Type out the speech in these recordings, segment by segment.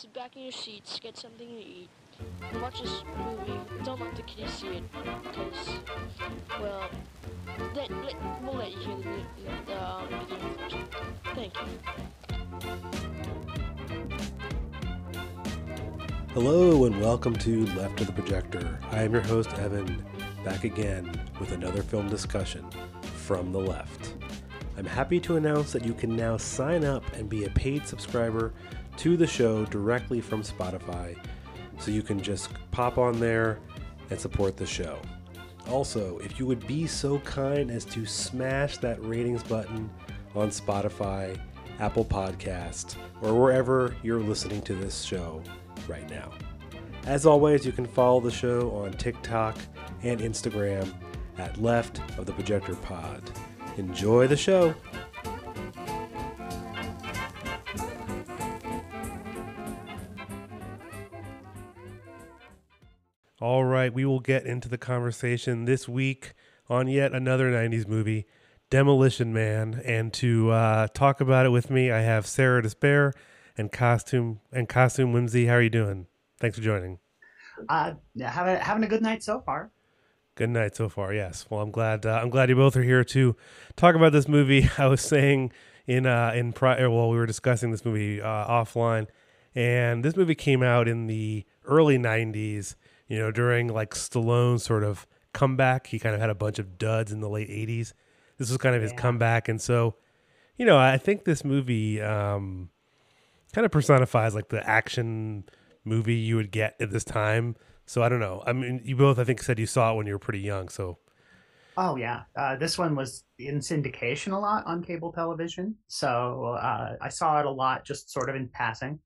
sit back in your seats, get something to eat, and watch this movie. Don't let the kiddies see it, because, well, let, let, we'll let you hear the, the um, beginning first. Thank you. Hello and welcome to Left of the Projector. I am your host, Evan, back again with another film discussion from the left. I'm happy to announce that you can now sign up and be a paid subscriber to the show directly from Spotify, so you can just pop on there and support the show. Also, if you would be so kind as to smash that ratings button on Spotify, Apple Podcast, or wherever you're listening to this show right now. As always, you can follow the show on TikTok and Instagram at Left of the Projector Pod. Enjoy the show. All right, we will get into the conversation this week on yet another 90s movie, Demolition Man. And to uh, talk about it with me, I have Serra Despair and Costume and Costume Whimsy. How are you doing? Thanks for joining. Uh, having having a good night so far. Good night so far. Yes. Well, I'm glad. Uh, I'm glad you both are here to talk about this movie. I was saying in uh, in prior while we were discussing this movie uh, offline, and this movie came out in the early '90s. You know, during like Stallone's sort of comeback. He kind of had a bunch of duds in the late '80s. This was kind of his Yeah. comeback, and so, you know, I think this movie um, kind of personifies like the action movie you would get at this time. So I don't know. I mean, you both I think said you saw it when you were pretty young. So Oh yeah, uh, this one was in syndication a lot on cable television, so uh, I saw it a lot, just sort of in passing.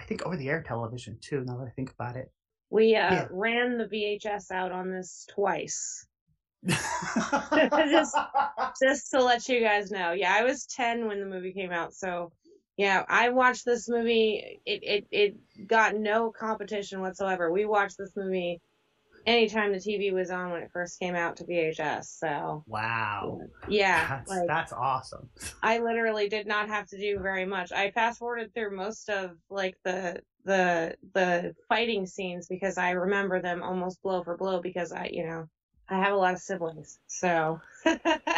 I think over the air television too. Now that I think about it. We uh, Yeah. ran the VHS out on this twice, just, just to let you guys know. Yeah, I was 10 when the movie came out, so yeah, I watched this movie. It it it got no competition whatsoever. We watched this movie anytime the TV was on when it first came out to VHS. So wow, yeah, that's like that's awesome. I literally did not have to do very much. I fast forwarded through most of like the the the fighting scenes because I remember them almost blow for blow because I you know I have a lot of siblings. So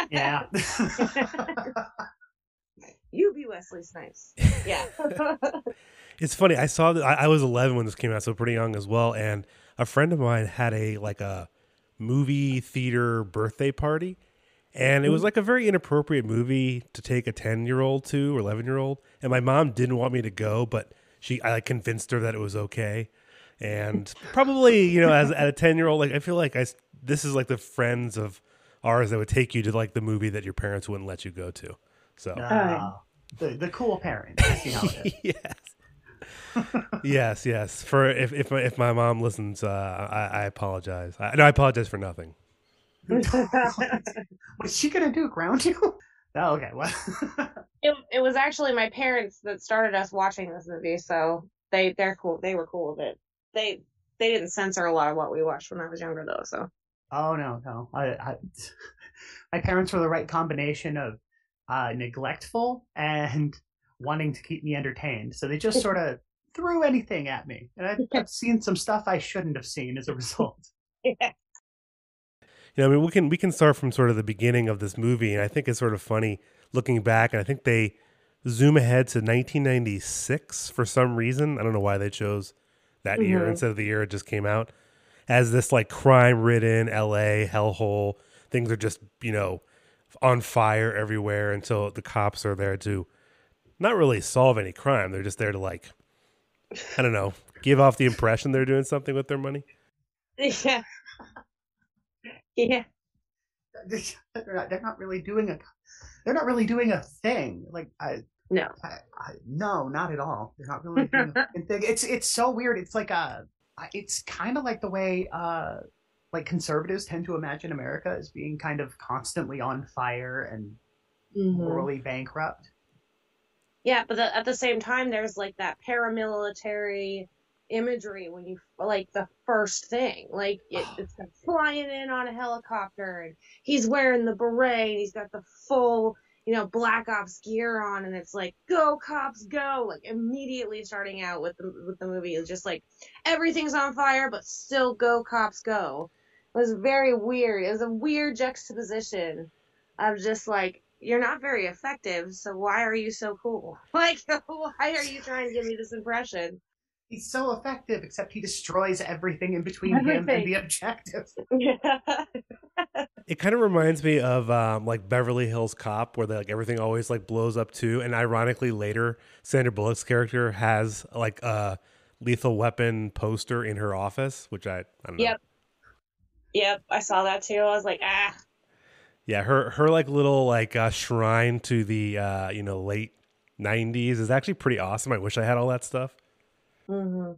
Yeah. you be Wesley Snipes. Yeah. it's funny. I saw that I, I was 11 when this came out, so pretty young as well. And a friend of mine had a like a movie theater birthday party, and it was like a very inappropriate movie to take a 10 year old to or 11 year old. And my mom didn't want me to go, but she I like convinced her that it was okay. And probably you know as at a 10 year old, like I feel like I s- this is like the friends of ours that would take you to like the movie that your parents wouldn't let you go to. So Ah, the the cool parents. See how it is. yes. Yes, yes. For if if my, if my mom listens, uh, I, I apologize. I, no, I apologize for nothing. What's she gonna do? Ground you? Oh, okay. Well, it it was actually my parents that started us watching this movie, so they they're cool. They were cool with it. They they didn't censor a lot of what we watched when I was younger though. So oh no, no. I, I, my parents were the right combination of uh, neglectful and wanting to keep me entertained. So they just sort of threw anything at me, and I've, I've seen some stuff I shouldn't have seen as a result. yeah. You know, I mean, we can we can start from sort of the beginning of this movie, and I think it's sort of funny looking back. And I think they zoom ahead to 1996 for some reason. I don't know why they chose that year Mhm. instead of the year it just came out. As this like crime-ridden LA hellhole, things are just you know on fire everywhere until the cops are there to not really solve any crime. They're just there to like I don't know, give off the impression they're doing something with their money. Yeah. Yeah. they're not, they're not really doing a they're not really doing a thing like I, No. I, I no not at all they're not really doing a thing it's it's so weird it's like a it's kind of like the way uh like conservatives tend to imagine America as being kind of constantly on fire and Mhm. morally bankrupt Yeah, but the, at the same time, there's like that paramilitary imagery when you like the first thing, like it, it's flying in on a helicopter, and he's wearing the beret, and he's got the full you know, Black Ops gear on, and it's like, "Go cops, go!" Like immediately starting out with the with the movie is just like everything's on fire, but still go cops go. It was very weird. It was a weird juxtaposition of just like you're not very effective, so why are you so cool? Like, why are you trying to give me this impression? He's so effective, except he destroys everything in between him and the objective. Yeah. It kind of reminds me of um, like Beverly Hills Cop, where they, like everything always like blows up too. And ironically, later Sandra Bullock's character has like a Lethal Weapon poster in her office, which I, I don't know. Yep. Yep, I saw that too. I was like, ah. Yeah, her her like little like uh, shrine to the uh, you know late '90s is actually pretty awesome. I wish I had all that stuff. hmm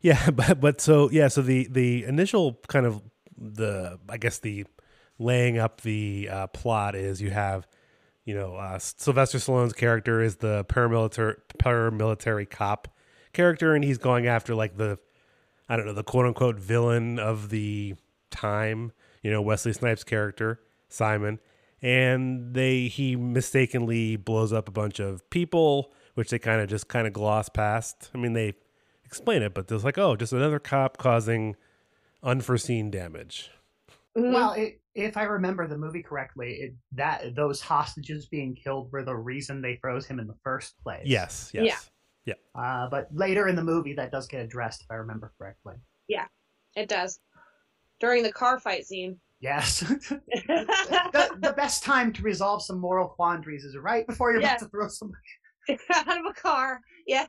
Yeah, but but so yeah, so the the initial kind of the I guess the laying up the uh, plot is you have you know uh, Sylvester Stallone's character is the paramilitary paramilitary cop character, and he's going after like the I don't know the quote unquote villain of the time, you know Wesley Snipes' character Simon, and they he mistakenly blows up a bunch of people, which they kind of just kind of gloss past. I mean they explain it, but it's like, oh, just another cop causing unforeseen damage. Mm-hmm. Well, it, if I remember the movie correctly, it, that those hostages being killed were the reason they froze him in the first place. Yes, yes. Yeah. Uh, but later in the movie, that does get addressed, if I remember correctly. Yeah, it does. During the car fight scene. Yes. the, the best time to resolve some moral quandaries is right before you're Yeah. about to throw somebody. out of a car. Yeah.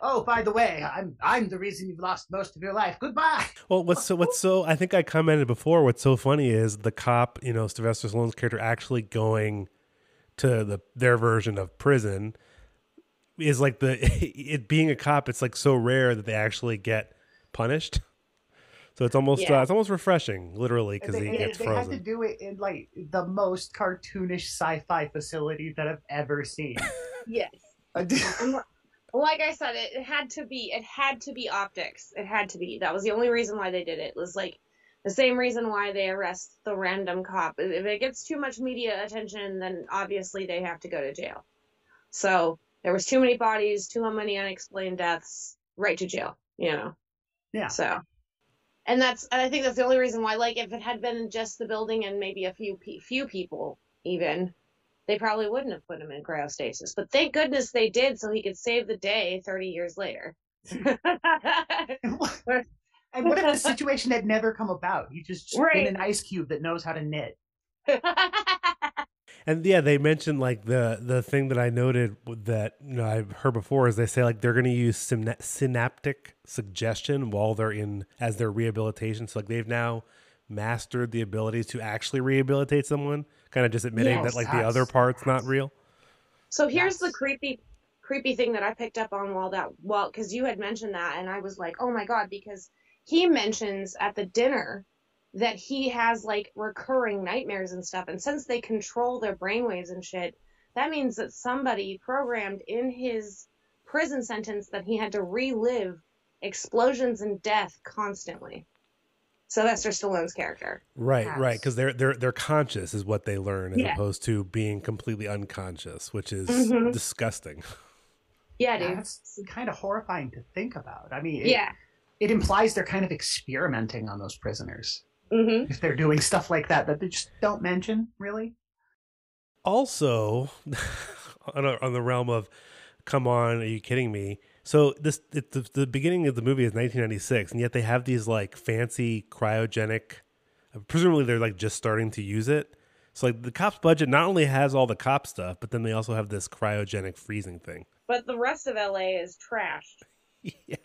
Oh, by the way, I'm I'm the reason you've lost most of your life. Goodbye. Well, what's so what's so I think I commented before. What's so funny is the cop, you know, Sylvester Stallone's character actually going to the their version of prison is like the it being a cop. It's like so rare that they actually get punished. So it's almost Yeah. uh, it's almost refreshing, literally, because they, he gets frozen. they had to do it in like the most cartoonish sci-fi facility that I've ever seen. Yes. Uh, Like I said, it, it had to be. It had to be optics. It had to be. That was the only reason why they did it. It was like the same reason why they arrest the random cop. If it gets too much media attention, then obviously they have to go to jail. So there was too many bodies, too many unexplained deaths, right to jail. You know. yeah. So, and that's, and I think that's the only reason why. Like, if it had been just the building and maybe a few pe- few people, even, they probably wouldn't have put him in cryostasis. But thank goodness they did, so he could save the day thirty years later. And what, and what if the situation had never come about? You just Right. been an ice cube that knows how to knit. And yeah, they mentioned like the the thing that I noted that you know I've heard before is they say like they're going to use syna- synaptic suggestion while they're in as their rehabilitation. So like they've now mastered the ability to actually rehabilitate someone, kind of just admitting Yes, that like the other part's not real. So here's the creepy, creepy thing that I picked up on while that, well, because you had mentioned that, and I was like, oh my god, because he mentions at the dinner that he has like recurring nightmares and stuff, and since they control their brainwaves and shit, that means that somebody programmed in his prison sentence that he had to relive explosions and death constantly. Sylvester Stallone's character. Right, Yes. right, because they're they're they're conscious is what they learn as Yeah. opposed to being completely unconscious, which is Mhm. disgusting. Yeah, dude. That's kind of horrifying to think about. I mean, it, Yeah. it implies they're kind of experimenting on those prisoners. Hmm If they're doing stuff like that that they just don't mention, really. also on, a, on the realm of come on are you kidding me? So this it, the, the beginning of the movie is 1996 and yet they have these like fancy cryogenic presumably they're like just starting to use it. So like the cops budget not only has all the cop stuff but then they also have this cryogenic freezing thing. But the rest of LA is trashed. yeah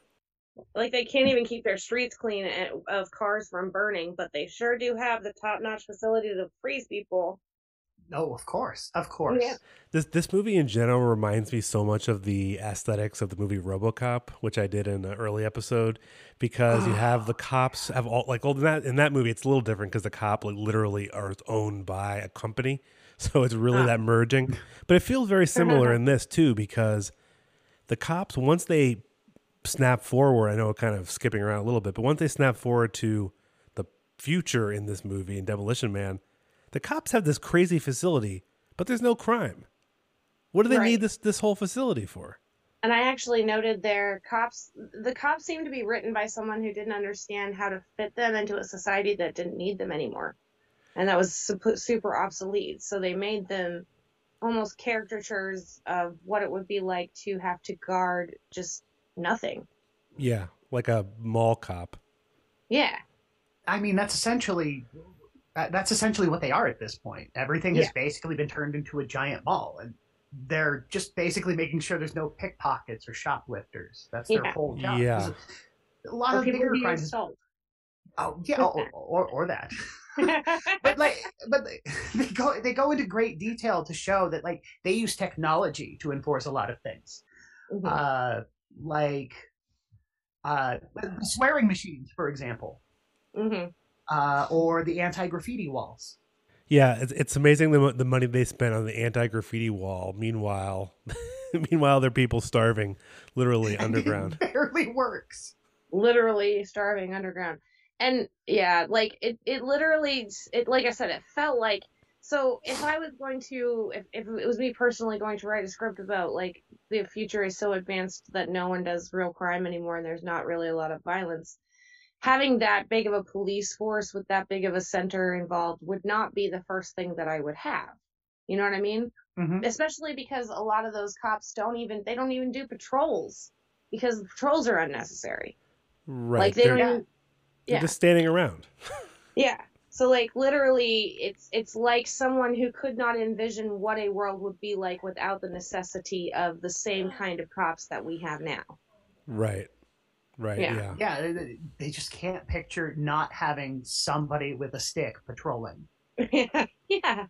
Like they can't even keep their streets clean and- of cars from burning, but they sure do have the top-notch facility to freeze people. No, of course, of course. Yeah. This this movie in general reminds me so much of the aesthetics of the movie RoboCop, which I did in an early episode, because you have the cops have all like well in that in that movie it's a little different because the cop like literally are owned by a company, so it's really Ah. that merging. But it feels very similar in this too because the cops once they snap forward, I know kind of skipping around a little bit, but once they snap forward to the future in this movie in Demolition Man, the cops have this crazy facility, but there's no crime. What do they Right. need this this whole facility for? And I actually noted their cops, the cops seemed to be written by someone who didn't understand how to fit them into a society that didn't need them anymore. And that was super obsolete. So they made them almost caricatures of what it would be like to have to guard just nothing. Yeah, like a mall cop. Yeah. I mean, that's essentially that's essentially what they are at this point. Everything has basically been turned into a giant mall, and they're just basically making sure there's no pickpockets or shoplifters. That's their Yeah. whole job. Yeah. A lot Or of people bigger being crimes. assaulted. Oh yeah, or, or or that. but like, but they, they go they go into great detail to show that like they use technology to enforce a lot of things. Mhm. Uh, like uh, swearing machines, for example, Mhm. uh, or the anti graffiti walls. Yeah, it's, it's amazing the the money they spent on the anti graffiti wall. Meanwhile, meanwhile, there are people starving, literally underground. It barely works. literally starving underground and yeah like it it literally it like i said it felt like so if i was going to if, if it was me personally going to write a script about like the future is so advanced that no one does real crime anymore and there's not really a lot of violence having that big of a police force with that big of a center involved would not be the first thing that i would have. You know what i mean? Mhm. especially because a lot of those cops don't even they don't even do patrols because the patrols are unnecessary. Right, like they they're, don't even they're just standing around. yeah so like literally it's it's like someone who could not envision what a world would be like without the necessity of the same kind of cops that we have now Right, right, Yeah. yeah. Yeah, they- they just can't picture not having somebody with a stick patrolling. yeah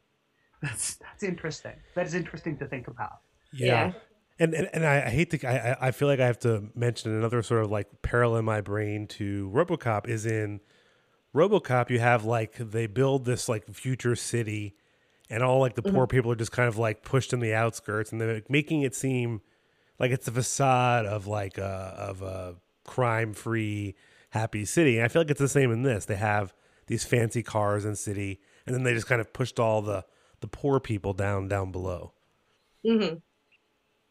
That's that's interesting. That is interesting to think about. Yeah. Yeah. And, and and I, I hate to I, I- I feel like I have to mention another sort of like parallel in my brain to RoboCop is in RoboCop you have like they build this like future city and all like the poor people are just kind of like pushed in the outskirts and they're making it seem like it's a facade of like a of a crime free happy city. And I feel like it's the same in this. They have these fancy cars in city and then they just kind of pushed all the the poor people down down below. Mm-hmm.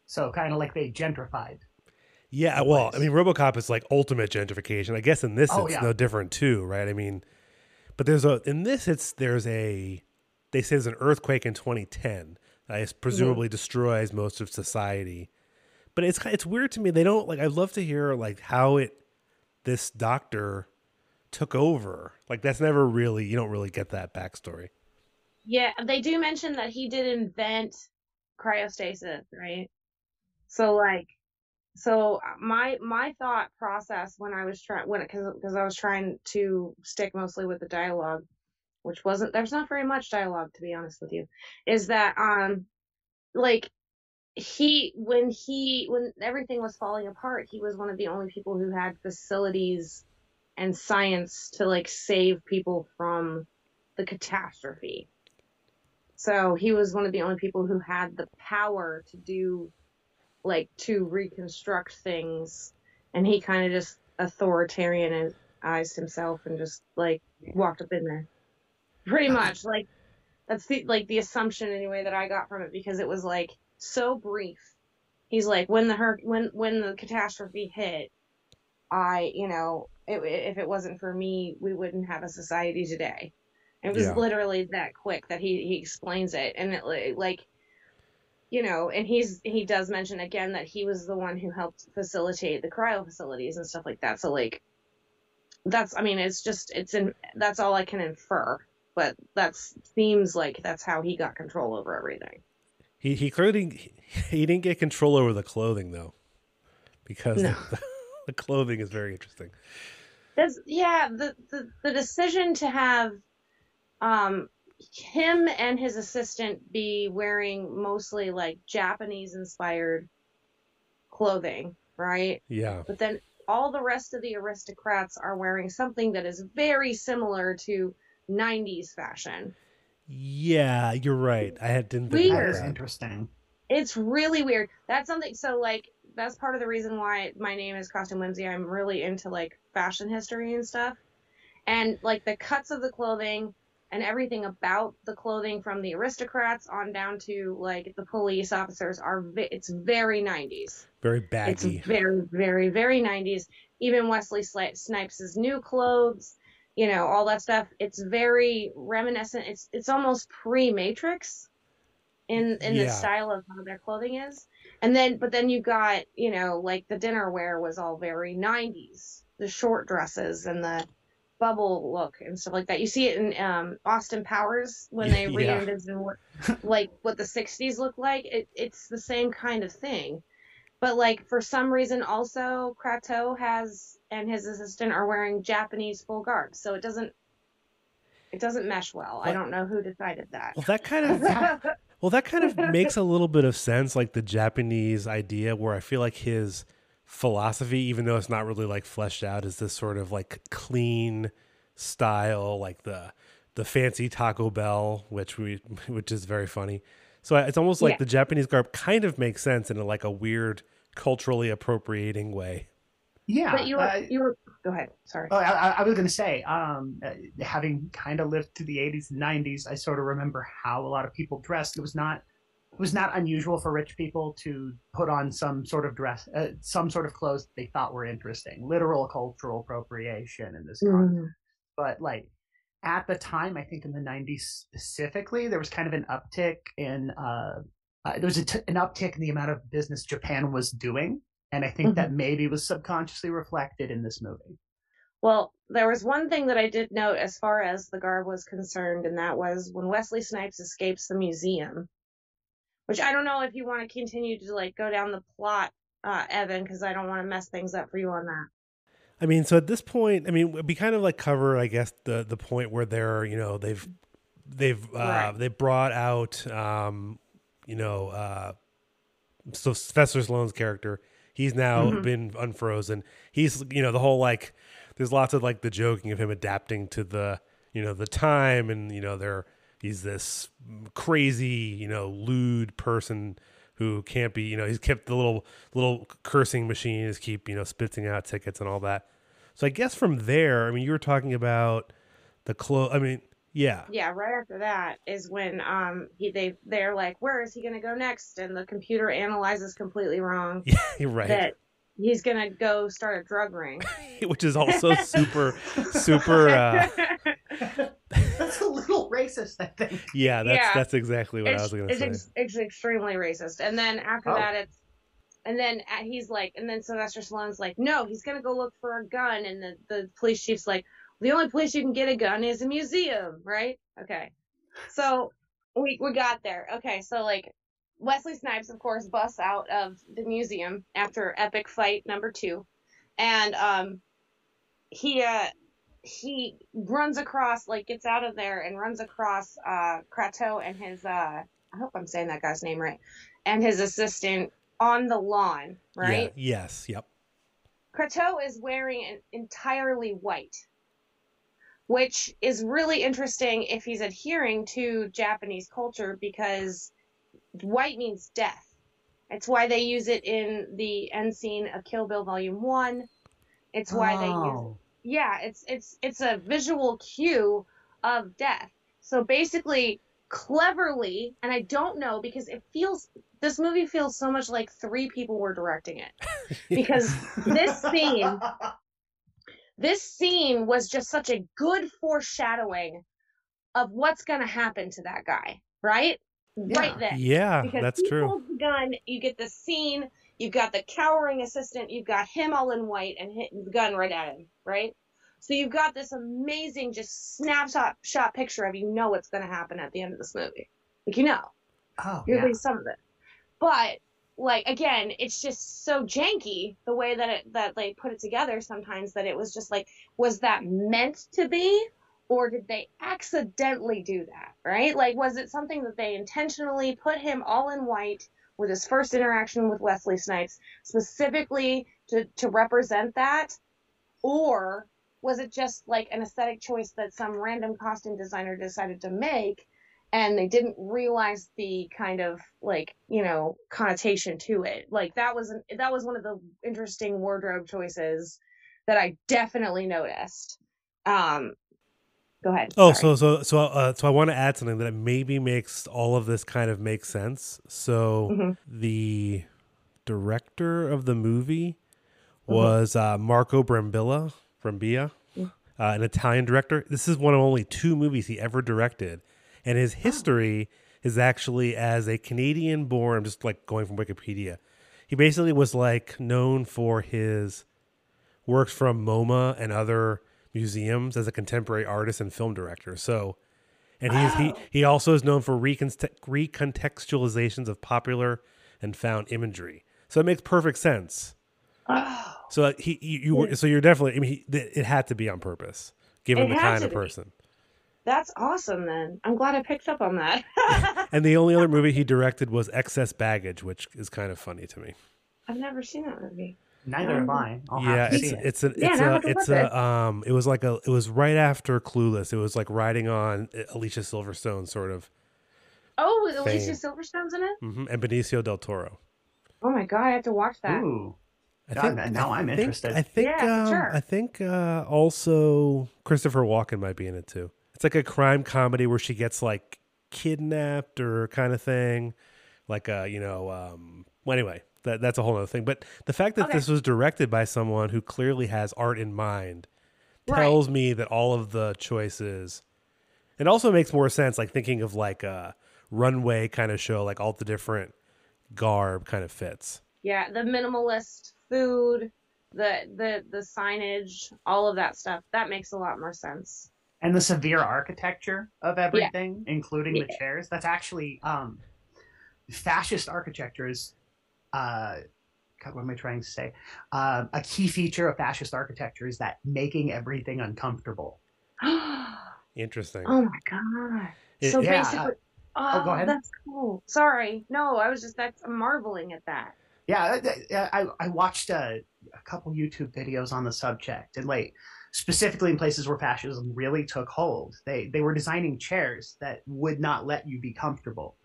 So kind of like they gentrified. Yeah, well, I mean, RoboCop is like ultimate gentrification. I guess in this Oh, it's yeah. no different too, right? I mean, but there's a in this it's there's a they say there's an earthquake in 2010 that is presumably destroys most of society. But it's it's weird to me. They don't like. I'd love to hear like how it this doctor took over. Like that's never really you don't really get that backstory. yeah they do mention that he did invent cryostasis right so like so my my thought process when i was trying when because because i was trying to stick mostly with the dialogue which wasn't there's not very much dialogue to be honest with you is that um like he when he when everything was falling apart he was one of the only people who had facilities and science to like save people from the catastrophe. So he was one of the only people who had the power to do like to reconstruct things and he kind of just authoritarianized himself and just like walked up in there pretty much like that's the like the assumption anyway that I got from it because it was like so brief. He's like when the hur- when when the catastrophe hit, I you know it, if it wasn't for me, we wouldn't have a society today. It was Yeah. literally that quick that he he explains it and it like you know and he's he does mention again that he was the one who helped facilitate the cryo facilities and stuff like that. So like that's I mean it's just it's in that's all I can infer but that seems like that's how he got control over everything. He he clearly he didn't get control over the clothing though, because No. the, the clothing is very interesting. There's, yeah, the, the the decision to have um him and his assistant be wearing mostly like Japanese inspired clothing, right? Yeah. But then all the rest of the aristocrats are wearing something that is very similar to 90s fashion. Yeah, you're right. I had didn't think That about Weird. is that. interesting. It's really weird. That's something. So like, that's part of the reason why my name is Costume Whimsy. I'm really into like fashion history and stuff, and like the cuts of the clothing and everything about the clothing from the aristocrats on down to like the police officers are ve- it's very 90s. Very baggy It's very very very 90s. Even Wesley Snipes' new clothes, you know, all that stuff. It's very reminiscent. It's it's almost pre-Matrix in in the style of how their clothing is. And then but then you got, you know, like the dinner wear was all very 90s. The short dresses and the bubble look and stuff like that. You see it in um, Austin Powers when they Yeah. what like what the 60s look like. It, it's the same kind of thing. But like for some reason also Kratos has and his assistant are wearing Japanese full garb. So it doesn't it doesn't mesh well. I don't know who decided that. Well, that kind of well, that kind of makes a little bit of sense, like the Japanese idea, where I feel like his philosophy, even though it's not really like fleshed out, is this sort of like clean style, like the the fancy Taco Bell, which we which is very funny. So it's almost like Yeah. the Japanese garb kind of makes sense in a, like a weird culturally appropriating way. Yeah. but you were uh, you were go ahead. Sorry. Oh, I, I- I was going to say, um, uh, having kind of lived through the 80s and 90s, I sort of remember how a lot of people dressed. It was not, it was not unusual for rich people to put on some sort of dress, uh, some sort of clothes that they thought were interesting. Literal cultural appropriation in this context. Mhm. But like at the time, I think in the 90s specifically, there was kind of an uptick in, uh, uh, there was a t- an uptick in the amount of business Japan was doing. And I think that maybe was subconsciously reflected in this movie. Well, there was one thing that I did note as far as the garb was concerned, and that was when Wesley Snipes escapes the museum. Which I don't know if you want to continue to like go down the plot, uh, Evan, because I don't want to mess things up for you on that. I mean, so at this point, I mean, we kind of like cover, I guess, the the point where they're, you know, they've they've uh, Right. they brought out, um, you know, uh, so Sylvester Stallone's character, he's now Mhm. been unfrozen. He's, you know, the whole like, there's lots of like the joking of him adapting to the, you know, the time, and you know, they're he's this crazy, you know, lewd person who can't be, you know, he's kept the little little cursing machine is keep, you know, spitting out tickets and all that. So I guess from there, I mean, you were talking about the clothes. I mean, yeah, Yeah, right after that is when um he they they're like, where is he gonna go next? And the computer analyzes completely wrong yeah, right. that he's gonna go start a drug ring. Which is also super, super. Uh, That's a little racist, I think. yeah, that's Yeah. that's exactly what I was going to say. ex- it's extremely racist. And then after Oh. that, it's and then uh, he's like, and then Sylvester Stallone's like, no, he's gonna go look for a gun, and the the police chief's like, the only place you can get a gun is a museum, right? Okay, so we we got there. Okay, so like Wesley Snipes, of course, busts out of the museum after epic fight number two, and um he uh he runs across like gets out of there and runs across uh Kratos and his uh I hope I'm saying that guy's name right and his assistant on the lawn, right? Yeah, yes. Yep. Kratos is wearing an entirely white, which is really interesting if he's adhering to Japanese culture because white means death. It's why they use it in the end scene of Kill Bill Volume One. It's why they use Oh. Yeah, it's it's it's a visual cue of death. So basically, cleverly, and I don't know because it feels this movie feels so much like three people were directing it because this scene this scene was just such a good foreshadowing of what's going to happen to that guy, right? Right Yeah. then. Yeah, Because that's he true. pulls the gun, you get the scene, you've got the cowering assistant, you've got him all in white and hitting the gun right at him, right? So you've got this amazing just snapshot shot picture of you know what's going to happen at the end of this movie. Like you know, Oh, you're yeah. at least some of it. But like again, it's just so janky the way that it that they put it together sometimes that it was just like, was that meant to be? Or did they accidentally do that? Right? Like was it something that they intentionally put him all in white with his first interaction with Wesley Snipes specifically to, to represent that? Or was it just like an aesthetic choice that some random costume designer decided to make and they didn't realize the kind of like you know connotation to it like that was an, that was one of the interesting wardrobe choices that i definitely noticed um Go ahead. Oh, Sorry. so so so uh, so I want to add something that maybe makes all of this kind of make sense. So Mhm. the director of the movie Mm-hmm. was uh, Marco Brambilla, Brambilla, Mm. uh, an Italian director. This is one of only two movies he ever directed, and Oh. his history is actually as a Canadian-born. I'm just like going from Wikipedia. He basically was like known for his works from MoMA and other museums as a contemporary artist and film director. So, and he's he he also is known for reconte- recontextualizations of popular and found imagery. So it makes perfect sense. Oh, So uh, he you, you were so you're definitely I mean he, it had to be on purpose given It the kind of be. person. that's awesome. Then I'm glad I picked up on that. And the only other movie he directed was Excess Baggage, which is kind of funny to me. I've never seen that movie. Neither have I. I'll yeah, have to it's see it. it's an it's now I a have to it's look a um it was like a it was right after Clueless. It was like riding on Alicia Silverstone sort of Oh, with Alicia Silverstone's in it. Mm-hmm. and Benicio del Toro. Oh my god, I have to watch that. Ooh. I God, now I I'm think- interested. I think Yeah, um, sure. I think uh, also Christopher Walken might be in it too. It's like a crime comedy where she gets like kidnapped or kind of thing. Like uh, you know, um well anyway, that that's a whole other thing. But the fact that Okay. this was directed by someone who clearly has art in mind Right. tells me that all of the choices it also makes more sense like thinking of like a runway kind of show like all the different garb kind of fits. Yeah, the minimalist food, the the the signage, all of that stuff. That makes a lot more sense. and the severe architecture of everything, including the chairs. That's actually um, fascist architecture is, uh, God, what am I trying to say? Um, a key feature of fascist architecture is that making everything uncomfortable. Interesting. Oh my god. It- so yeah, basically uh, oh, go ahead. that's cool. Sorry. No, I was just that's marveling at that. Yeah, I, I, I watched a, a couple YouTube videos on the subject, and like specifically in places where fascism really took hold, they they were designing chairs that would not let you be comfortable.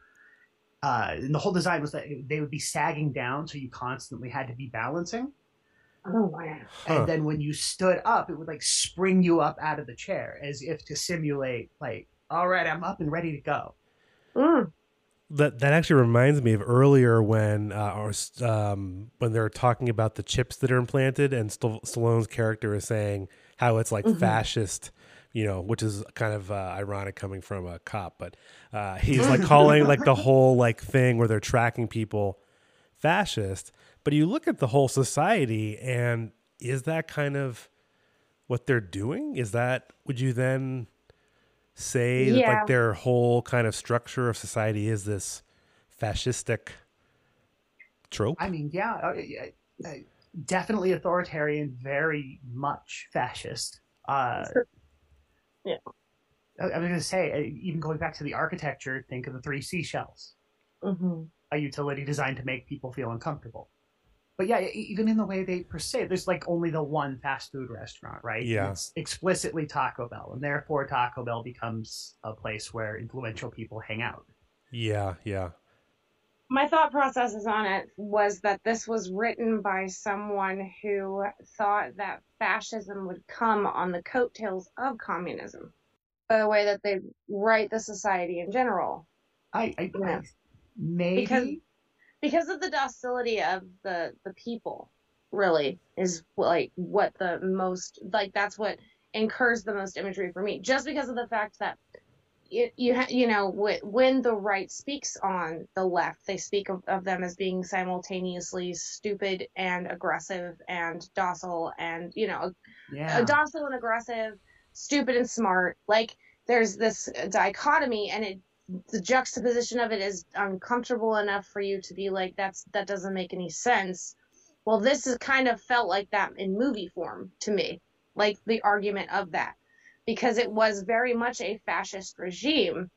Uh, and the whole design was that they would be sagging down, so you constantly had to be balancing. Oh wow. Huh. And then when you stood up, it would like spring you up out of the chair as if to simulate, like, all right, I'm up and ready to go. Mm. That that actually reminds me of earlier when uh, or, um, when they're talking about the chips that are implanted, and St- Stallone's character is saying how it's like Mhm. fascist, you know, which is kind of uh, ironic coming from a cop, but uh, he's like calling like the whole like thing where they're tracking people fascist. But you look at the whole society, and is that kind of what they're doing? Is that would you then say that like their whole kind of structure of society is this fascistic trope? I mean, yeah, uh, yeah, uh, definitely authoritarian, very much fascist. Uh, Yeah. I, I was going to say, uh, even going back to the architecture, think of the three seashells, hmm a utility designed to make people feel uncomfortable. But yeah, e- even in the way they per se, there's like only the one fast food restaurant, right? And Yeah. It's explicitly Taco Bell, and therefore Taco Bell becomes a place where influential people hang out. yeah, yeah. My thought processes on it was that this was written by someone who thought that fascism would come on the coattails of communism. By the way that they write the society in general. I, I, Yeah. I maybe. Because because of the docility of the the people really is like what the most like that's what incurs the most imagery for me just because of the fact that you you, ha- you know wh- when the right speaks on the left they speak of, of them as being simultaneously stupid and aggressive and docile and you know yeah. uh, docile and aggressive, stupid and smart. Like there's this dichotomy, and it the juxtaposition of it is uncomfortable enough for you to be like, that's that doesn't make any sense. Well, this is kind of felt like that in movie form to me, like the argument of that, because it was very much a fascist regime,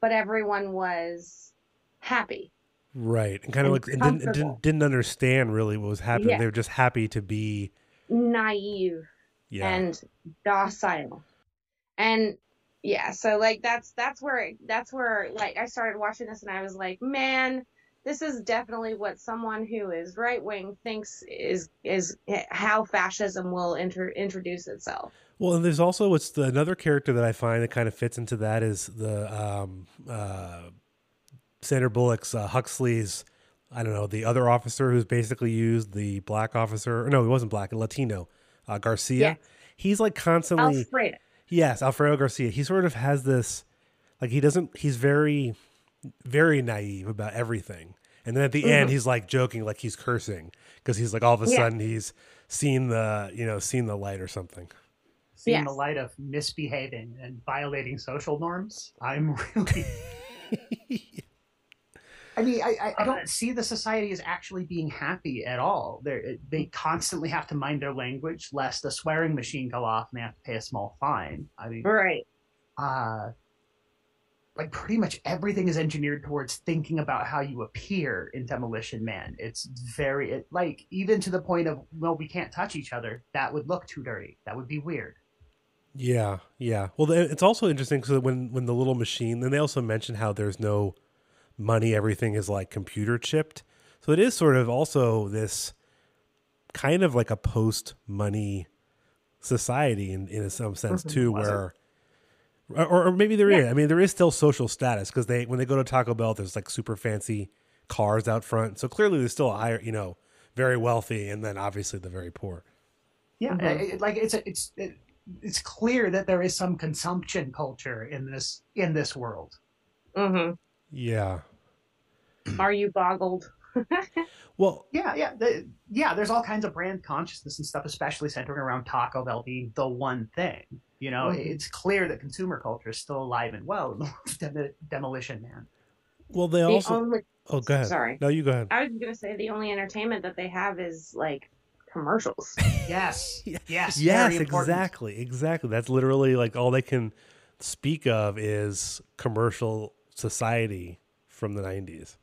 but everyone was happy. Right. And kind of And like and didn't, didn't didn't understand really what was happening. Yeah. They were just happy to be naive yeah. and docile and yeah so like that's that's where that's where like i started watching this and i was like man this is definitely what someone who is right wing thinks is is how fascism will inter- introduce itself. Well, and there's also what's the another character that I find that kind of fits into that is the um, uh, Sandra Bullock's uh, Huxley's. I don't know the other officer who's basically used the black officer. Or no, he wasn't black, Latino uh, Garcia. Yeah. He's like constantly. Alfredo. Yes, Alfredo Garcia. He sort of has this, like he doesn't. He's very, very naive about everything, and then at the end Mhm. he's like joking, like he's cursing because he's like all of a Yeah. sudden he's seen the you know seen the light or something. Seeing Yes. the light of misbehaving and violating social norms, I'm really. I mean, I, I, I don't see the society as actually being happy at all. They they constantly have to mind their language, lest a swearing machine go off and they have to pay a small fine. I mean, Right. uh, like pretty much everything is engineered towards thinking about how you appear in Demolition Man. It's very it, like even to the point of well, we can't touch each other. That would look too dirty. That would be weird. Yeah, yeah. Well, it's also interesting because when when the little machine, then they also mention how there's no money; everything is like computer chipped. So it is sort of also this kind of like a post money society in in some sense Mhm. too, where. Or, or maybe there is. Yeah. I mean, there is still social status because they when they go to Taco Bell, there's like super fancy cars out front. So clearly, there's still a higher, you know, very wealthy, and then obviously the very poor. Yeah, Mhm. it- it- like it's a, it's it, it's clear that there is some consumption culture in this in this world. hmm Yeah. Are you boggled? Well, Yeah, yeah, the, yeah. There's all kinds of brand consciousness and stuff, especially centering around Taco Bell being the one thing. You know, Mhm. it's clear that consumer culture is still alive and well in the Dem- Demolition Man. well, they The also. only, Oh, go ahead. sorry. No, you go ahead. I was gonna say the only entertainment that they have is like commercials. Yes, yes, yes, very important. exactly, exactly. That's literally like all they can speak of is commercial society from the '90s.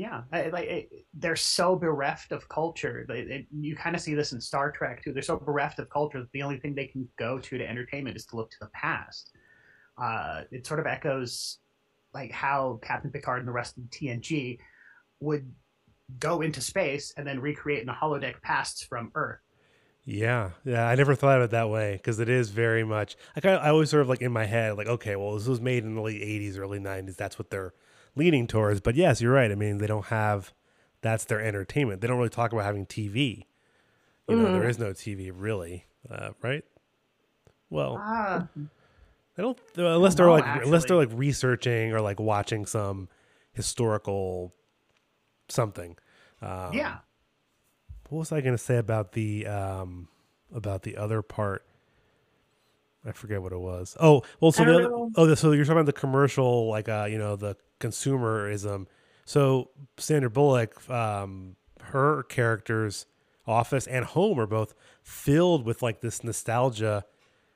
Yeah, like they're so bereft of culture. It, you kind of see this in Star Trek too. They're so bereft of culture that the only thing they can go to to entertainment is to look to the past. Uh, it sort of echoes like how Captain Picard and the rest of TNG would go into space and then recreate in the holodeck pasts from Earth. Yeah, yeah. I never thought of it that way because it is very much. I kind of, I always sort of like in my head, like, okay, well, this was made in the late '80s, early '90s. That's what they're leaning towards. But yes, you're right. I mean, they don't have. That's their entertainment. They don't really talk about having TV. You know, there Mhm. is no TV really, uh, right? Well, Ah, They don't uh, unless they're know, like unless they're like researching or like watching some historical something. Um, yeah. What was I going to say about the um about the other part? I forget what it was. Oh, well, so the other, know. oh, so you're talking about the commercial, like uh, you know, the consumerism. So Sandra Bullock, um, her characters, Office and Home, are both filled with like this nostalgia.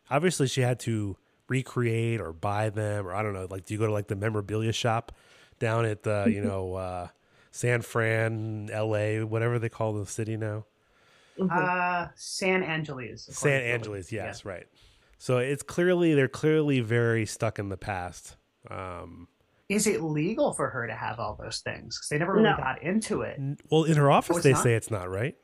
Obviously, she had to recreate or buy them, or I don't know. Like, do you go to like the memorabilia shop down at the you know uh, San Fran, L.A., whatever they call the city now? Mhm. Uh, San Angeles. San to Angeles, Billy. yes, right. So it's clearly they're clearly very stuck in the past. Um, Is it legal for her to have all those things? Because they never really No. got into it. well, in her office, Oh, they not? say it's not right.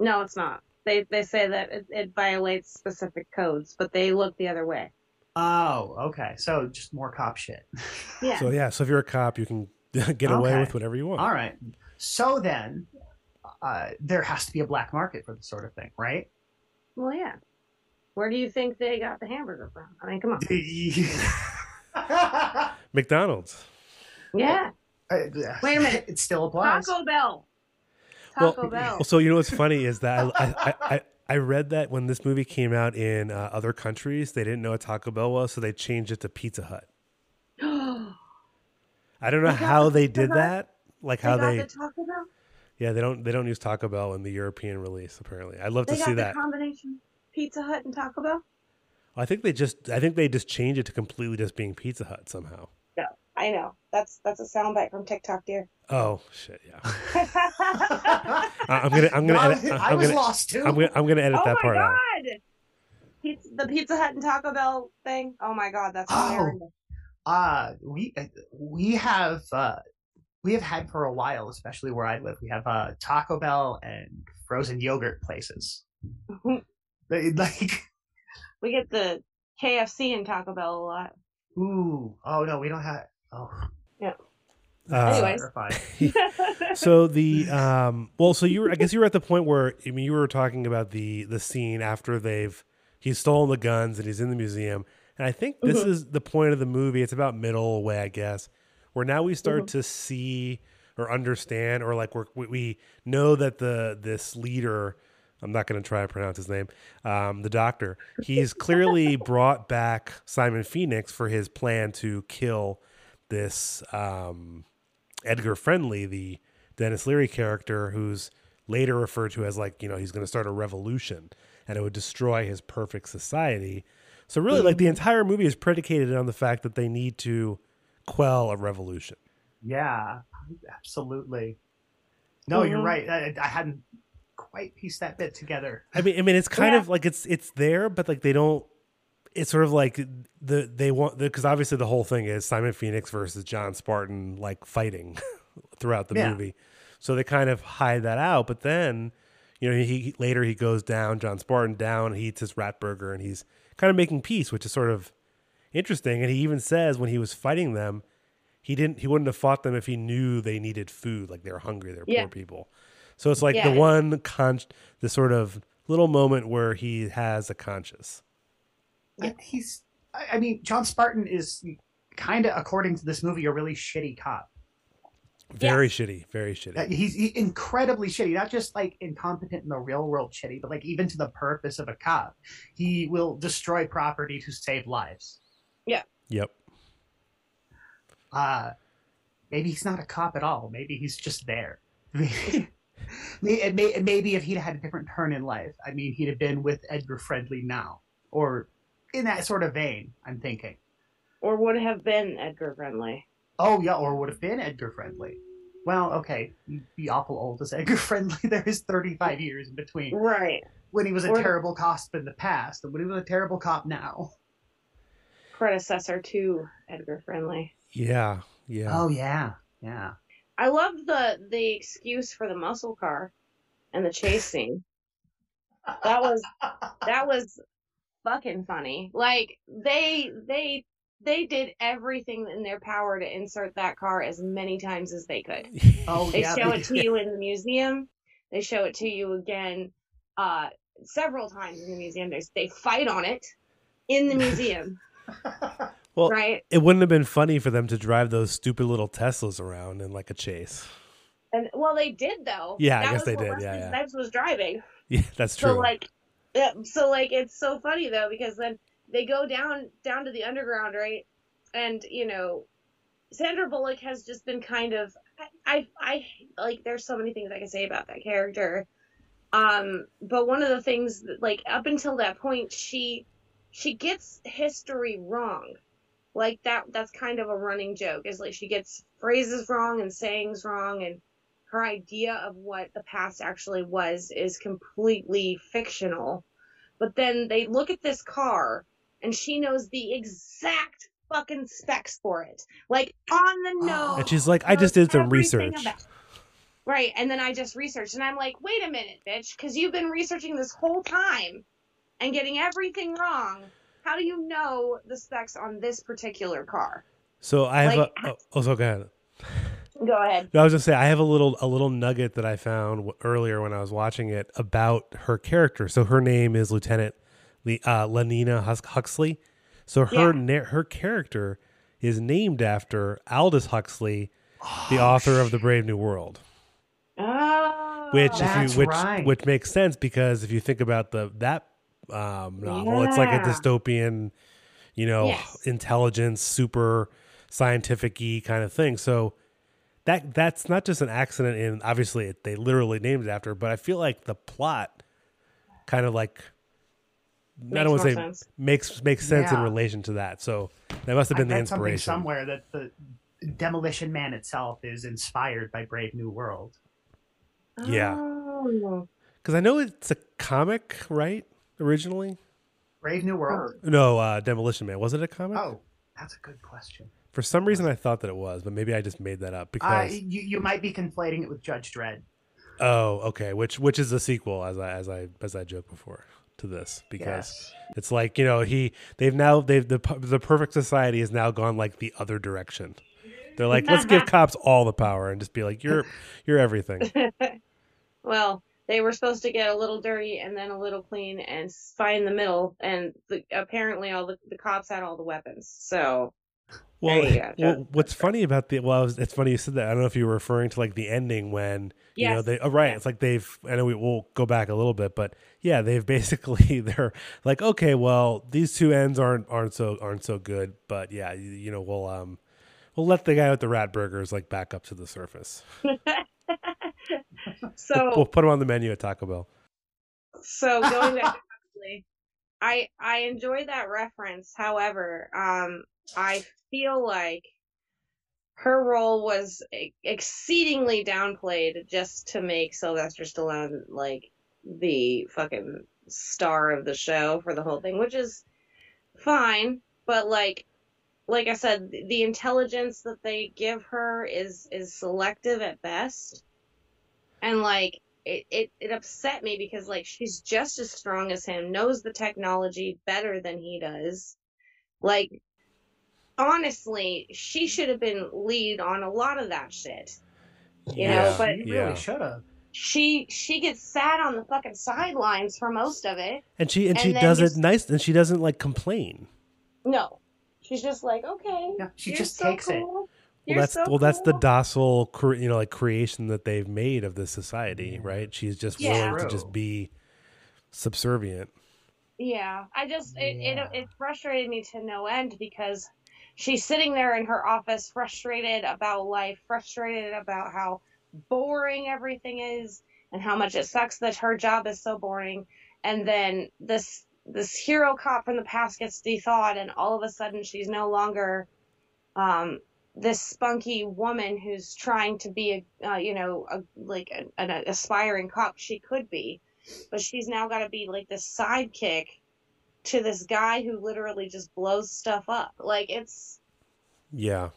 no, it's not. They they say that it, it violates specific codes, but they look the other way. Oh, okay. So just more cop shit. Yeah. So yeah, so if you're a cop, you can get away Okay. with whatever you want. All right. So then, uh, there has to be a black market for this sort of thing, right? Well, yeah. Where do you think they got the hamburger from? I mean, come on. McDonald's. Yeah. Wait a minute. It still applies. Taco Bell. Well, Taco Bell. well, so you know what's funny is that I, I, I, I read that when this movie came out in uh, other countries, they didn't know what Taco Bell was, so they changed it to Pizza Hut. I don't know They how they did that. Like they how got they, the Taco Bell. yeah, they don't they don't use Taco Bell in the European release. Apparently, I'd love They to got see the that. combination Pizza Hut and Taco Bell. I think they just I think they just changed it to completely just being Pizza Hut somehow. No, I know. That's that's a soundbite from TikTok, dear. Oh shit, yeah. I- I'm gonna I'm gonna I, edit, I I'm was gonna lost too. I'm gonna I'm gonna edit oh that part god! out. Pizza, the Pizza Hut and Taco Bell thing. Oh my god, that's Oh. Hilarious. uh we we have uh we have had for a while, especially where I live. We have uh, Taco Bell and frozen yogurt places. They- like, We get the KFC and Taco Bell a lot. ooh, oh no, we don't have. Oh, yeah. Uh, Anyways. so the um well so you were i guess you were at the point where i mean you were talking about the the scene after they've he's stolen the guns and he's in the museum and i think this Mm-hmm. is the point of the movie it's about middle way i guess where now we start Mm-hmm. to see or understand or like we're, we we know that the this leader i'm not going to try to pronounce his name um, the doctor he's clearly brought back simon phoenix for his plan to kill this um, Edgar Friendly, the Denis Leary character, who's later referred to as like, you know, he's going to start a revolution and it would destroy his perfect society. So, really, like the entire movie is predicated on the fact that they need to quell a revolution. yeah, absolutely. No, you're Mhm. right. I, I hadn't quite pieced that bit together. I mean, I mean, it's kind Yeah. of like it's it's there, but like they don't. It's sort of like the they want because obviously the whole thing is Simon Phoenix versus John Spartan like fighting throughout the Yeah. movie, so they kind of hide that out. But then, you know, he, he later he goes down, John Spartan down, he eats his rat burger, and he's kind of making peace, which is sort of interesting. And he even says when he was fighting them, he didn't he wouldn't have fought them if he knew they needed food, like they were hungry, they're Yeah. poor people. So it's like Yeah. the one con the sort of little moment where he has a conscience. Yet he's. I I mean, John Spartan is kind of, according to this movie, a really shitty cop. Very shitty, very shitty. He's he, incredibly shitty, not just like incompetent in the real world shitty, but like even to the purpose of a cop. He will destroy property to save lives. Yeah. Yep. Uh, maybe he's not a cop at all. Maybe he's just there. May- and may- and maybe if he'd had a different turn in life, I mean, he'd have been with Edgar Friendly now, or in that sort of vein. I'm thinking. Or would have been Edgar Friendly. Oh yeah, or would have been Edgar Friendly. Well, okay, you'd be awful old as Edgar Friendly. There is 35 years in between Right. when he was a Or- terrible cop in the past and when he was a terrible cop now. Predecessor to Edgar Friendly. Yeah. Yeah. Oh yeah, yeah. I love the the excuse for the muscle car and the chase scene. That was that was fucking funny. Like they they they did everything in their power to insert that car as many times as they could. Oh They yeah. show it to you in the museum. They show it to you again uh, several times in the museum. They, they fight on it in the museum, Well, right? it wouldn't have been funny for them to drive those stupid little Teslas around in like a chase. And well, they did though. Yeah, I guess was they what did. Yeah, yeah. Snipes was driving. Yeah, that's true. So like, yeah, so like it's so funny though because then they go down down to the underground, right? And you know, Sandra Bullock has just been kind of I I, I like there's so many things I can say about that character. Um, but one of the things that, like up until that point, she she gets history wrong. Like that that's kind of a running joke is like she gets phrases wrong and sayings wrong and her idea of what the past actually was is completely fictional. But then they look at this car and she knows the exact fucking specs for it. Like on the uh-huh. nose. and she's like, I just did some research. about- Right, and then I just researched, and I'm like, wait a minute, bitch, because you've been researching this whole time and getting everything wrong. How do you know the specs on this particular car? So I have Like- a. Oh, oh, so go ahead. Go ahead. No, I was just say I have a little a little nugget that I found w- earlier when I was watching it about her character. So her name is Lieutenant Le- uh, Lenina Huxley. So her Yeah. her character is named after Aldous Huxley, the author of The Brave New World. Oh, Which if you which right. which makes sense because if you think about the that um, novel, it's like a dystopian, you know, Yes. intelligence, super scientific y kind of thing. So that that's not just an accident in obviously it, they literally named it after, but I feel like the plot kind of like I Makes don't want to say sense. makes makes sense in relation to that. So that must have been I the read something inspiration. somewhere that the Demolition Man itself is inspired by Brave New World. Yeah. Oh. Because I know it's a comic, right? Originally, Brave New World. no, uh, Demolition Man. Was it a comic? Oh, that's a good question. For some reason, I thought that it was, but maybe I just made that up Uh, because. you you might be conflating it with Judge Dredd. oh, okay. Which which is the sequel, as I as I as I joked before to this, because Yes. it's like you know he they've now they've the the perfect society has now gone like the other direction. They're like, let's give cops all the power and just be like, you're you're everything. well, they were supposed to get a little dirty and then a little clean and find the middle, and the, apparently all the, the cops had all the weapons. So Well, well, what's funny about the well, it's funny you said that. I don't know if you were referring to like the ending when you know Yes. they. Oh, right, Yes. it's like they've. I know we will go back a little bit, but yeah, they've basically they're like, okay, well, these two ends aren't aren't so aren't so good, but yeah, you, you know, we'll um, we'll let the guy with the rat burgers like back up to the surface. so we'll put him on the menu at Taco Bell. So going back I I enjoy that reference. However, um, I feel like her role was exceedingly downplayed just to make Sylvester Stallone like the fucking star of the show for the whole thing, which is fine, but like like I said, the intelligence that they give her is is selective at best. And like it, it, it upset me because like she's just as strong as him, knows the technology better than he does. Like honestly, she should have been lead on a lot of that shit. You know, Yeah, but- He yeah. really should have. She she gets sat on the fucking sidelines for most of it. and she and, and she does just- it nice, and she doesn't like complain. No. She's just like, okay. Yeah, she just so takes it. Well, You're that's so well, that's the docile, cre- you know, like creation that they've made of this society, right? She's just Yeah. willing to just be subservient. Yeah, I just it, Yeah. it it frustrated me to no end because she's sitting there in her office frustrated about life, frustrated about how boring everything is and how much it sucks that her job is so boring. And then this this hero cop from the past gets thawed and all of a sudden she's no longer um this spunky woman who's trying to be a uh, you know a, like an, an aspiring cop. She could be but she's now got to be like this sidekick to this guy who literally just blows stuff up. Like it's Yeah,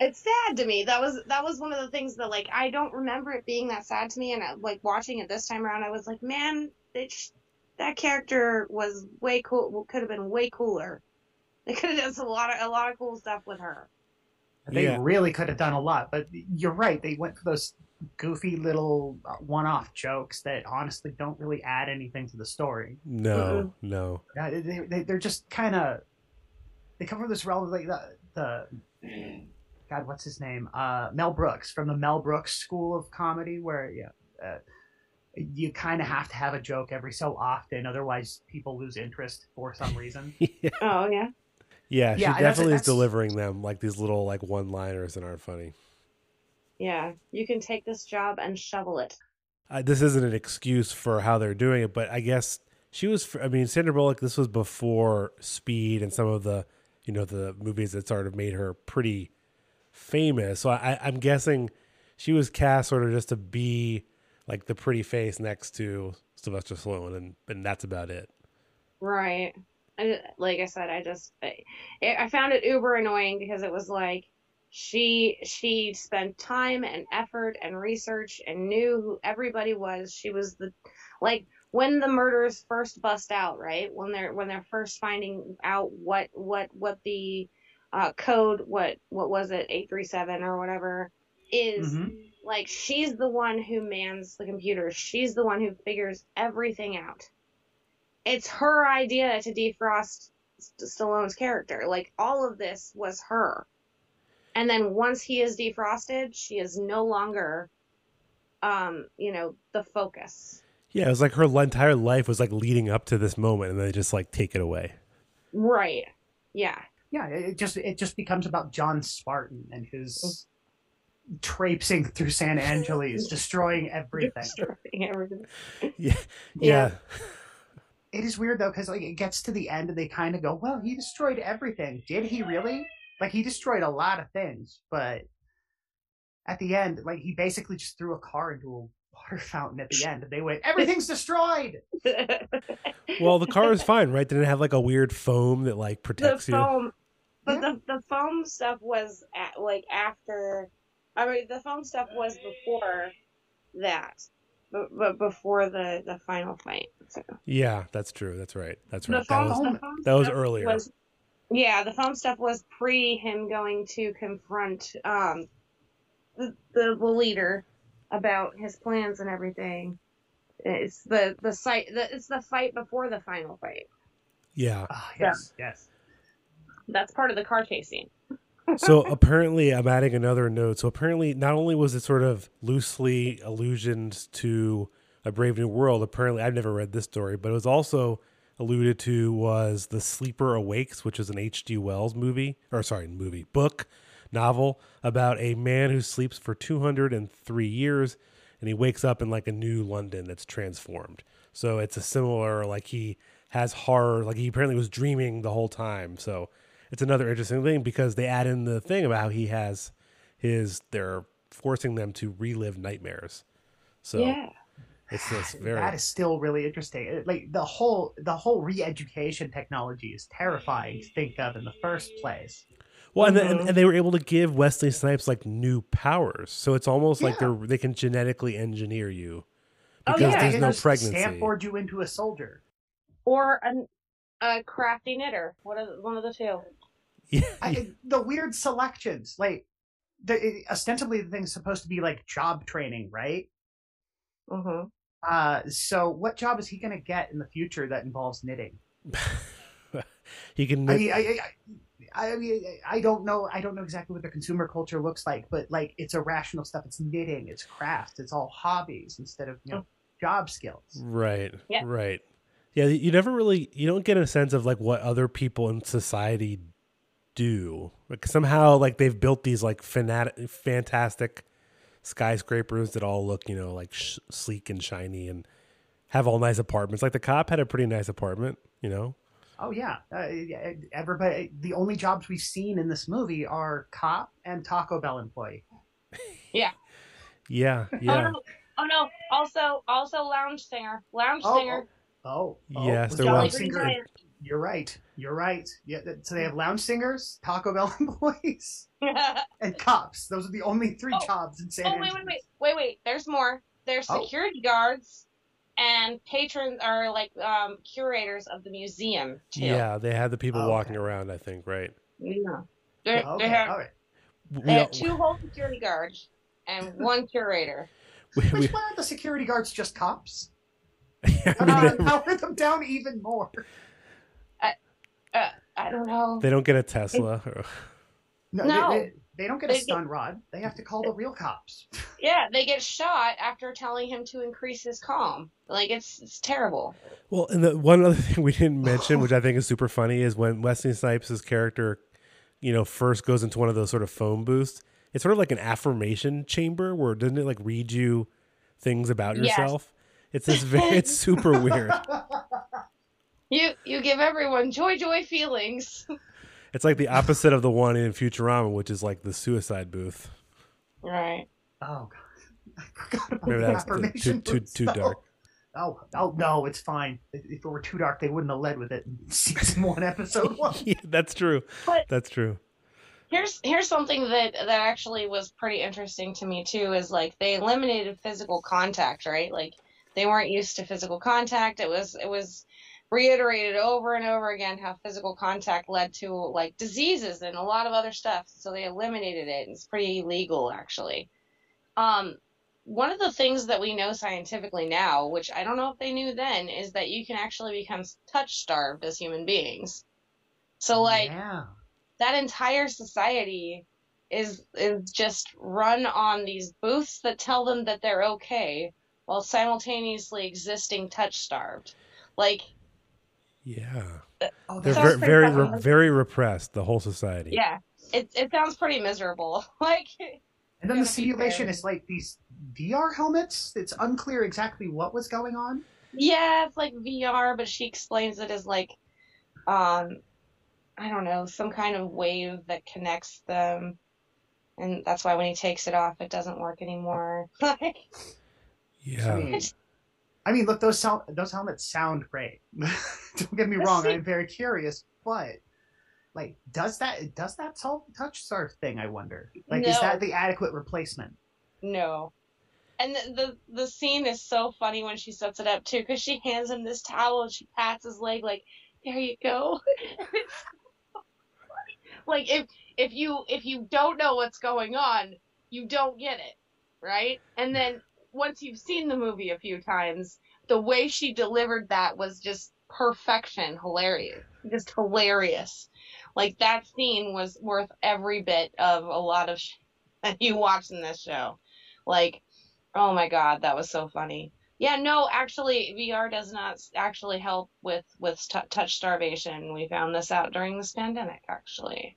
it's sad to me. That was that was one of the things that like I don't remember it being that sad to me. And I, like watching it this time around, I was like, man, it sh- that character was way cool. Could have been way cooler. They could have done a lot of a lot of cool stuff with her. They Yeah. really could have done a lot, but you're right. They went for those goofy little uh, one-off jokes that honestly don't really add anything to the story. no, no. Yeah, they, they they're just kind of they come from this realm of like the the God, what's his name? Uh, Mel Brooks from the Mel Brooks School of Comedy, where yeah, uh, you kind of have to have a joke every so often, otherwise people lose interest for some reason. yeah, Oh yeah. yeah, she Yeah, and that's- definitely is that's- delivering them like these little like one-liners that aren't funny. Yeah, you can take this job and shovel it. uh, this isn't an excuse for how they're doing it, but I guess she was. I mean, Sandra Bullock. This was before Speed and some of the, you know, the movies that sort of made her pretty famous. So I, I'm guessing she was cast sort of just to be like the pretty face next to Sylvester Stallone, and and that's about it. Right. I, like I said, I just I, I found it uber annoying because it was like she she spent time and effort and research and knew who everybody was. She was the like when the murders first bust out, right? When they're when they're first finding out what what what the uh, code what what was it eight three seven or whatever is Mhm. like she's the one who mans the computer. She's the one who figures everything out. It's her idea to defrost St- Stallone's character. Like all of this was her. And then once he is defrosted, she is no longer um, you know, the focus. Yeah, it was like her entire life was like leading up to this moment, and they just like take it away. Right. Yeah. yeah, it it just it just becomes about John Spartan and his traipsing through San Angeles, destroying everything. Destroying everything. Yeah, yeah. Yeah. It is weird though, because like it gets to the end and they kind of go, "Well, he destroyed everything. Did he really? Like he destroyed a lot of things, but at the end, like he basically just threw a car into a water fountain at the end, and they went, "Everything's destroyed." Well, the car is fine, right? Didn't it have like a weird foam that like the protects you? foam But Yeah. the the foam stuff was at, like after. I mean, the foam stuff was before that, but, but before the the final fight. So Yeah, that's true. That's right. That's the right. That foam, was, the foam that was earlier. Was, yeah, the foam stuff was pre him going to confront um the, the the leader about his plans and everything. It's the the site. The, it's the fight before the final fight. yeah. Ah, yes, yes. That's part of the car chase scene. so apparently i'm adding another note so apparently not only was it sort of loosely allusions to a brave new world apparently i've never read this story but it was also alluded to was the sleeper awakes which is an hg wells movie or sorry movie book novel about a man who sleeps for 203 years and he wakes up in like a new london that's transformed. So it's a similar like he has horror like he apparently was dreaming the whole time. So it's another interesting thing because they add in the thing about how he has his they're forcing them to relive nightmares. So yeah. It's this very That is still really interesting. Like the whole the whole re-education technology is terrifying to think of in the first place. well and, then, and, and they were able to give wesley snipes like new powers so it's almost like they're they can genetically engineer you Oh, because yeah, there's they no just pregnancy Stanford you into a soldier. Or an, a crafty knitter. One of the, one of the two. yeah, I, the weird selections, like the, ostensibly the thing's supposed to be like job training, right? hmm Uh, so what job is he going to get in the future that involves knitting? he can I mean, I, I, I, I mean, I don't know. I don't know exactly what the consumer culture looks like, but like it's irrational stuff. It's knitting, it's craft, it's all hobbies instead of you know job skills. Right. Yeah. Right. Yeah, you never really you don't get a sense of like what other people in society do. Like somehow like they've built these like fanatic fantastic skyscrapers that all look, you know, like sh- sleek and shiny and have all nice apartments. Like the cop had a pretty nice apartment, you know. Oh yeah, uh, everybody. The only jobs we've seen in this movie are cop and Taco Bell employee. Yeah, Oh yeah. no! Oh no! Also, also lounge singer, lounge Oh, singer. Oh, oh, Yes, was there Jolly was. Singer- Giant. You're right. You're right. Yeah. So they have lounge singers, Taco Bell employees, oh and cops. Those are the only three Oh. jobs in San wait, Andreas. wait, wait, wait, wait. There's more. There's Oh. security guards and patrons are like um curators of the museum too. Yeah, they had the people Oh, walking okay. around, I think, right? Yeah. They, Okay, they have all right. They have all- two whole security guards and one curator. we, we, Which one are the security guards just cops? I I mean, mean, they, power them down even more. Uh, I don't know. they don't get a Tesla. or- No, No. They, they, they don't get a They get- stun rod. They have to call the real cops. Yeah, they get shot after telling him to increase his calm. Like it's it's terrible. Well, and the one other thing we didn't mention, which I think is super funny, is when Wesley Snipes' character, you know, first goes into one of those sort of phone booths. It's sort of like an affirmation chamber where doesn't it like read you things about Yes. yourself? It's this very, it's super weird. You you give everyone joy joy feelings. It's like the opposite of the one in Futurama, which is like the suicide booth. Right. Oh god, I forgot about Maybe the that's too affirmation too booth too spell. dark. Oh, oh no, it's fine. If if it were too dark, they wouldn't have led with it in season one, episode one. Yeah, that's true. But- That's true. Here's here's something that that actually was pretty interesting to me too is like they eliminated physical contact, right? Like they weren't used to physical contact. It was it was reiterated over and over again how physical contact led to like diseases and a lot of other stuff. So they eliminated it. It's pretty illegal actually. Um one of the things that we know scientifically now, which I don't know if they knew then, is that you can actually become touch starved as human beings. So like yeah. that entire society is is just run on these booths that tell them that they're okay while simultaneously existing touch starved. Like, Yeah, Oh, they're that's very very, re- very repressed. The whole society. yeah, it it sounds pretty miserable. like, And then the be simulation is like these VR helmets. It's unclear exactly what was going on. yeah, it's like VR, but she explains it as like, um, I don't know, some kind of wave that connects them. And that's why when he takes it off, it doesn't work anymore. Like, yeah. I mean, I mean, look, those those helmets sound great. Don't get me wrong. I'm very curious, but like does that does that touch star thing? I wonder. Like, is that the adequate replacement? No. And the, the the scene is so funny when she sets it up too, because she hands him this towel and she pats his leg like, "There you go." It's so funny. like if if you if you don't know what's going on, you don't get it, right? And then once you've seen the movie a few times, the way she delivered that was just perfection, hilarious, just hilarious. Like that scene was worth every bit of a lot of sh- you watching this show. Like, oh my god, that was so funny. Yeah, no, actually, VR does not actually help with with t- touch starvation. We found this out during this pandemic, actually.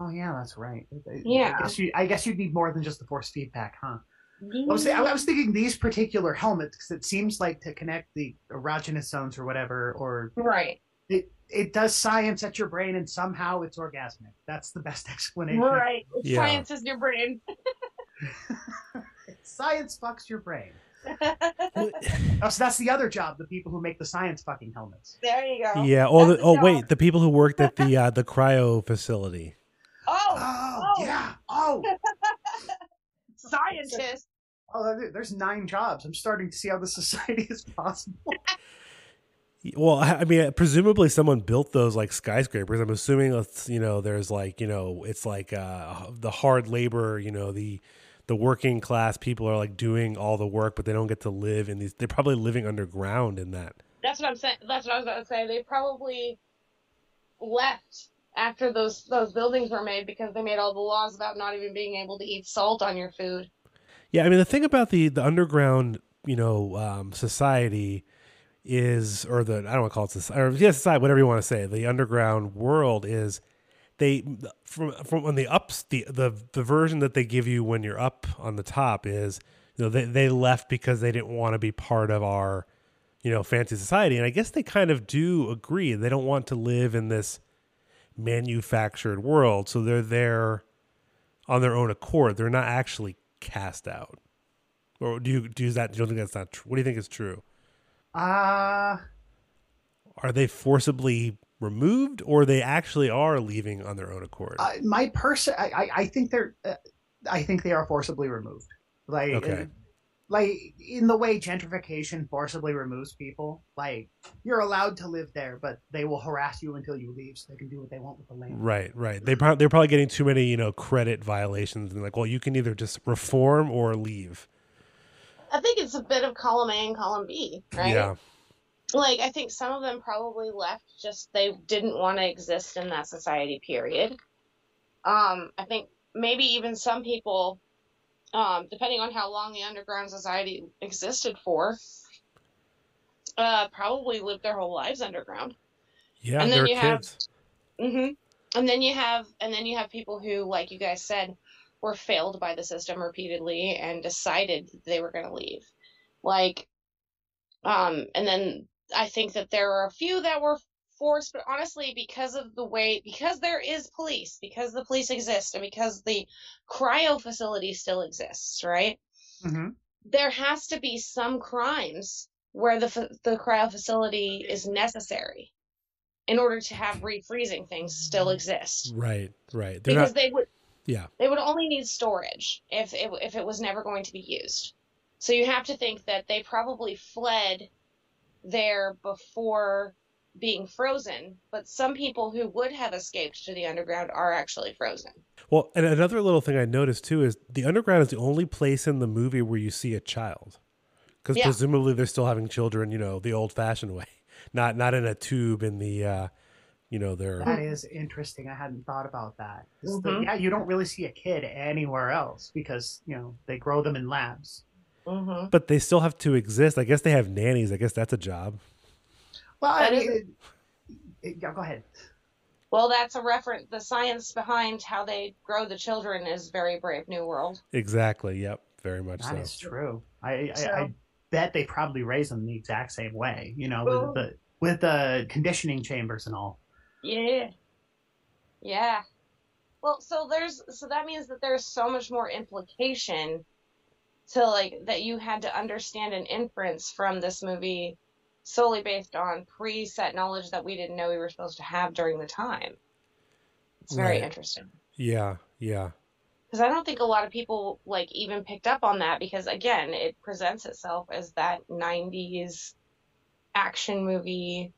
Oh yeah, that's right. Yeah. I guess you I guess you'd need more than just the force feedback, huh? I was, I was thinking these particular helmets because it seems like to connect the erogenous zones or whatever, or right, it it does science at your brain and somehow it's orgasmic. That's the best explanation. right. Yeah. Science is your brain. science fucks your brain. Oh, so that's the other job, the people who make the science fucking helmets. there you go. yeah. Oh, the, That's oh, wait. The people who worked at the uh, the cryo facility. Oh, Oh, Oh. yeah. Oh, scientist. oh, there's nine jobs. I'm starting to see how the society is possible. Well, I I mean, presumably someone built those like skyscrapers. I'm assuming it's you know there's like you know it's like uh, the hard labor. You know the the working class people are like doing all the work, but they don't get to live in these. They're probably living underground in that. That's what I'm saying. That's what I was about to say. They probably left after those those buildings were made because they made all the laws about not even being able to eat salt on your food. Yeah, I mean the thing about the the underground, you know, um, society is, or the I don't want to call it society, or yeah, society, whatever you want to say. The underground world is they from from when the ups the the the version that they give you when you're up on the top is you know they they left because they didn't want to be part of our you know fancy society, and I guess they kind of do agree. They don't want to live in this manufactured world, so they're there on their own accord. They're not actually cast out. Or do you do you- that do you think that's not true? What do you think is true? Uh, Are they forcibly removed, or they actually are leaving on their own accord? uh, my person, I, I, I think they're, uh, I think they are forcibly removed. Like, Okay. Like in the way gentrification forcibly removes people. Like, you're allowed to live there, but they will harass you until you leave, so they can do what they want with the land. right, right. They probably they're probably getting too many you know credit violations, and like, well, you can either just reform or leave. I think it's a bit of column A and column B, right? Yeah, Like I think some of them probably left just they didn't want to exist in that society. Period. Um, I think maybe even some people, um, depending on how long the underground society existed for, uh, probably lived their whole lives underground. yeah. And then you have- kids. hmm And then you have, and then you have people who, like you guys said, were failed by the system repeatedly and decided they were going to leave. Like, um, and then I think that there are a few that were forced, but honestly, because of the way, because there is police, because the police exist, and because the cryo facility still exists, right? hmm There has to be some crimes where the the cryo facility is necessary in order to have refreezing things still exist Right, right. They're because not. they would Yeah, they would only need storage if it, if it was never going to be used. So you have to think that they probably fled there before being frozen, but some people who would have escaped to the underground are actually frozen. Well, and another little thing I noticed too is the underground is the only place in the movie where you see a child, because Yeah. presumably they're still having children, you know, the old-fashioned way, not not in a tube in the, uh, you know, they're That is interesting. I hadn't thought about that the- Mhm. yeah, you don't really see a kid anywhere else because you know they grow them in labs. Mm-hmm. but they still have to exist. I guess they have nannies. I guess that's a job. Well, I That is mean, it- it- yeah, go ahead. Well, that's a reference. The science behind how they grow the children is very Brave New World. Exactly. Yep. Very much That so. is true. I, I, So- I bet they probably raise them the exact same way. You know, Well- with the with the conditioning chambers and all. Yeah. Yeah. Well, so there's so that means that there's so much more implication to like that you had to understand an inference from this movie solely based on preset knowledge that we didn't know we were supposed to have during the time. It's very Right. interesting. Yeah, yeah. because I don't think a lot of people like even picked up on that because again, it presents itself as that '90s action movie,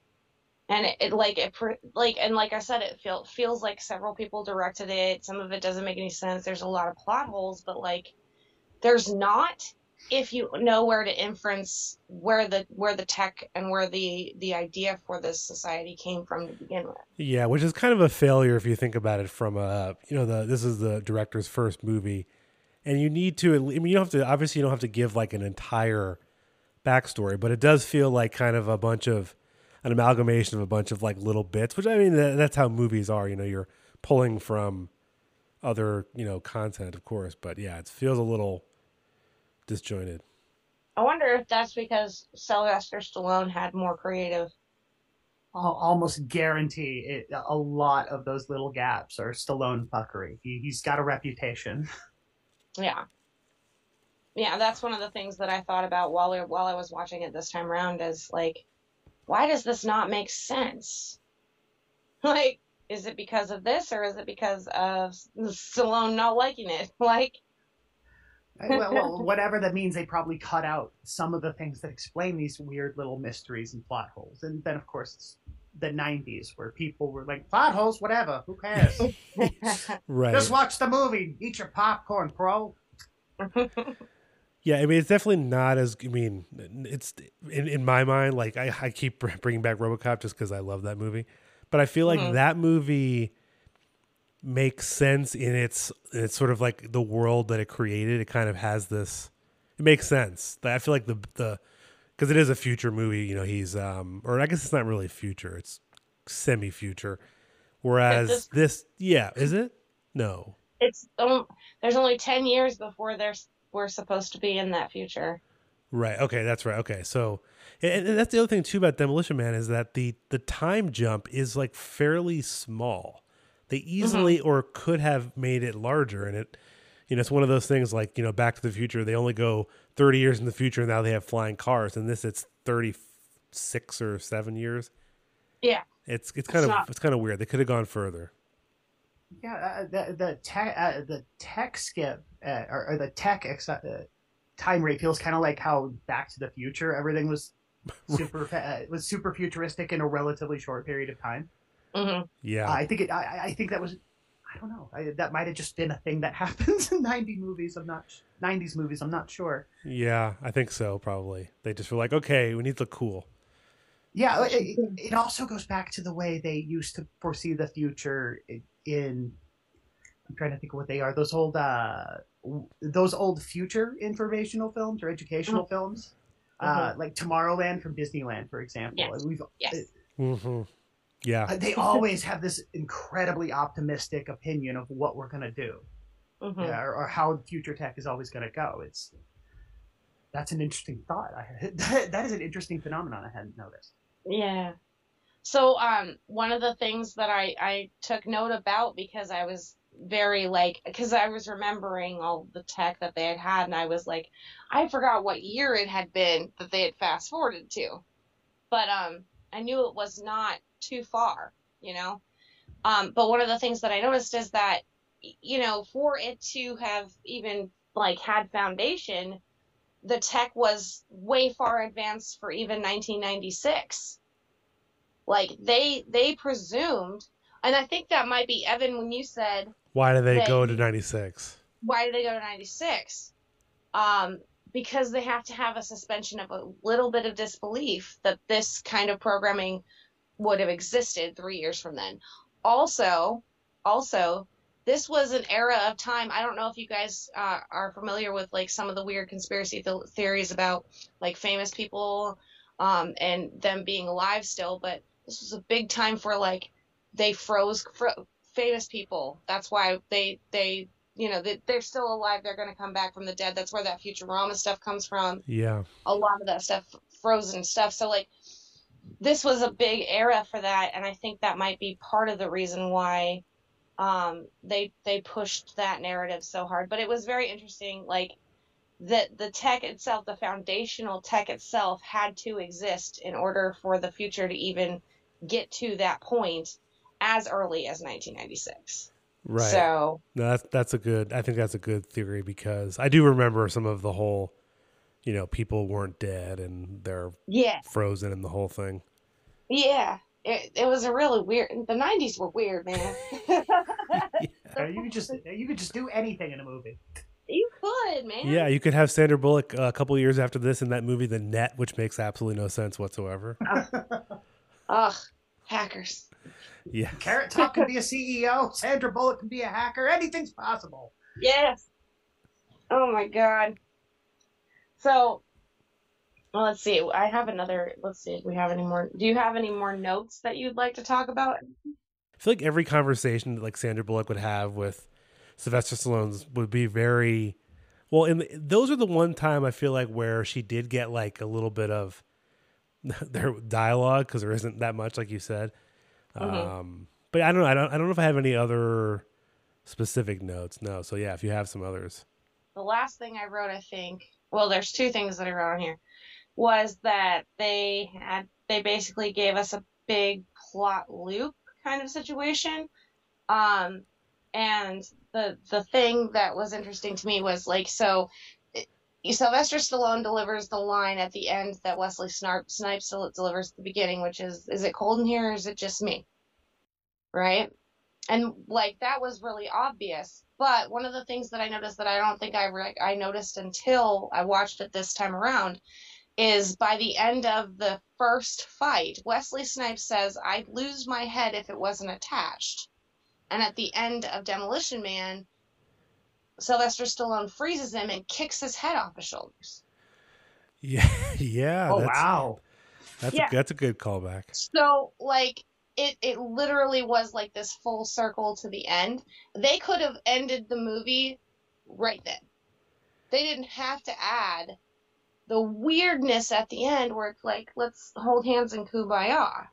and it, it like it like and like I said, it feel, feels like several people directed it. Some of it doesn't make any sense. There's a lot of plot holes, but like there's not if you know where to inference where the where the tech and where the the idea for this society came from to begin with. Yeah, which is kind of a failure if you think about it from a you know the this is the director's first movie, and you need to. I mean, you don't have to obviously you don't have to give like an entire backstory, but it does feel like kind of a bunch of an amalgamation of a bunch of like little bits. Which I mean, that's how movies are. You know, you're pulling from other you know content, of course, but yeah, it feels a little disjointed. I wonder if that's because Sylvester Stallone had more creative I'll almost guarantee it, a lot of those little gaps are Stallone fuckery. He, he's got a reputation. Yeah. Yeah, that's one of the things that I thought about while I, while I was watching it this time around is like, why does this not make sense? Like, is it because of this or is it because of Stallone not liking it? Like, well, well, whatever that means, they probably cut out some of the things that explain these weird little mysteries and plot holes. And then, of course, it's the 90s where people were like, plot holes, whatever, who cares? Right. Just watch the movie, eat your popcorn, bro. Yeah, I mean, it's definitely not as. I mean, it's in in my mind. Like I, I keep bringing back RoboCop just because I love that movie, but I feel like Mhm. that movie makes sense in its it's sort of like the world that it created. It kind of has this. It makes sense. I feel like the the because it is a future movie. You know, he's um, or I guess it's not really future. It's semi future. Whereas this- this, yeah, is it? No. it's um, there's only 10 years before there's we're supposed to be in that future. Right. Okay, that's right. Okay, so and, and that's the other thing too about Demolition Man is that the the time jump is like fairly small. They easily or could have made it larger, and it, you know, it's one of those things like you know, Back to the Future. They only go thirty years in the future, and now they have flying cars. And this, it's thirty six or seven years. Yeah. It's it's kind It's of not- it's kind of weird. They could have gone further. Yeah, uh, the the tech uh, the tech skip uh, or, or the tech ex- uh, time rate feels kind of like how Back to the Future everything was super fa- uh, was super futuristic in a relatively short period of time. Hmm Yeah. I think it. I, I think that was. I don't know. I, that might have just been a thing that happens in ninety movies. I'm not. Nineties movies. I'm not sure. yeah, I think so. Probably they just were like, okay, we need to look cool. Yeah, it, it, it also goes back to the way they used to foresee the future in. I'm trying to think of what they are. Those old, uh, those old future informational films or educational films, uh, like Tomorrowland from Disneyland, for example. Yes. We've Yes. hmm Yeah. uh, they always have this incredibly optimistic opinion of what we're gonna do, hmm yeah, or, or how future tech is always gonna go. It's that's an interesting thought. I, that, that is an interesting phenomenon I hadn't noticed. Yeah. So um one of the things that I I took note about because I was very like because I was remembering all the tech that they had had and I was like I forgot what year it had been that they had fast forwarded to. But um I knew it was not too far, you know. Um but one of the things that I noticed is that you know for it to have even like had foundation the tech was way far advanced for even 1996 like they they presumed and i think that might be evan when you said Why do they They- go to ninety six? why do they go to 96 um because they have to have a suspension of a little bit of disbelief that this kind of programming would have existed three years from then. Also also this was an era of time i don't know if you guys uh, are familiar with like some of the weird conspiracy th- theories about like famous people um, and them being alive still but this was a big time for like they froze fro- famous people. That's why they they you know they, they're still alive they're going to come back from the dead. That's where that futurama stuff comes from. Yeah. a lot of that stuff frozen stuff. So like this was a big era for that and i think that might be part of the reason why um they they pushed that narrative so hard but it was very interesting like that the tech itself the foundational tech itself had to exist in order for the future to even get to that point as early as 1996. Right. So No, that's that's a good. I think that's a good theory because I do remember some of the whole, you know, people weren't dead and they're yeah, frozen and the whole thing. yeah. It, it was a really weird. The 90s were weird, man. Uh, you could just you could just do anything in a movie. you could, man. Yeah, you could have Sandra Bullock uh, a couple of years after this in that movie, The Net, which makes absolutely no sense whatsoever. Ugh, hackers. Yeah. Carrot Top can be a CEO. Sandra Bullock can be a hacker. Anything's possible. Yes. Oh my god. So, well, let's see. I have another. Let's see if we have any more. Do you have any more notes that you'd like to talk about? I feel like every conversation that like Sandra Bullock would have with Sylvester Stallone's would be very well. And those are the one time I feel like where she did get like a little bit of their dialogue because there isn't that much, like you said. Mhm. Um, but I don't know. I don't. I don't know if I have any other specific notes. No. So yeah, if you have some others. The last thing I wrote, I think, well, there's two things that are on here, was that they had they basically gave us a big plot loop kind of situation. Um, and the the thing that was interesting to me was like so. Sylvester Stallone delivers the line at the end that Wesley Snarp, Snipes delivers at the beginning, which is, "Is it cold in here, or is it just me?" Right? And like that was really obvious. But one of the things that I noticed that I don't think I re- I noticed until I watched it this time around is by the end of the first fight, Wesley Snipes says, "I'd lose my head if it wasn't attached." And at the end of Demolition Man, Sylvester Stallone freezes him and kicks his head off his shoulders. Yeah. yeah. oh that's, wow. That's Yeah. a, that's a good callback. So like it it literally was like this full circle to the end. They could have ended the movie right then. They didn't have to add the weirdness at the end where it's like let's hold hands and kumbaya.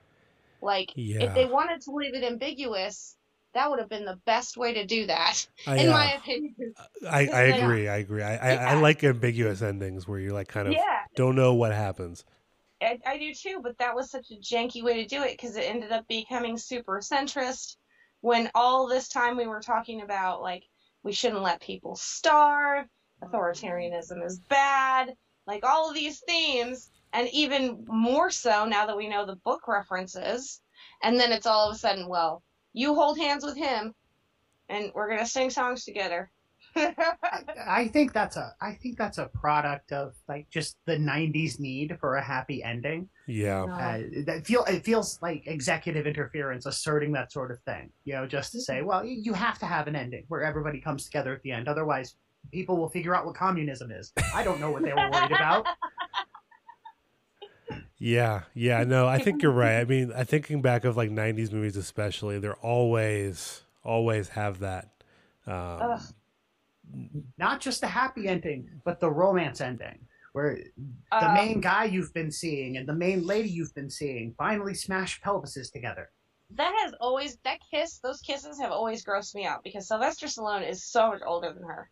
Like Yeah. if they wanted to leave it ambiguous, that would have been the best way to do that, I, in uh, my opinion. I, I agree. I agree. I, I, I like ambiguous endings where you're like kind of Yeah, don't know what happens. I, I do too, but that was such a janky way to do it because it ended up becoming super centrist. When all this time we were talking about like we shouldn't let people starve, authoritarianism is bad, like all of these themes, and even more so now that we know the book references, and then it's all of a sudden, well, you hold hands with him, and we're gonna sing songs together. I think that's a I think that's a product of like just the '90s need for a happy ending. Yeah. Uh, that feel it feels like executive interference asserting that sort of thing. You know, just to say, well, you have to have an ending where everybody comes together at the end. Otherwise, people will figure out what communism is. I don't know what they were worried about. Yeah. Yeah. No, I think you're right. I mean, I thinking back of like 90s movies, especially, they're always, always have that. Um, Ugh. Not just the happy ending, but the romance ending, where the Um, main guy you've been seeing and the main lady you've been seeing finally smash pelvises together. that has always that kiss those kisses have always grossed me out because Sylvester Stallone is so much older than her.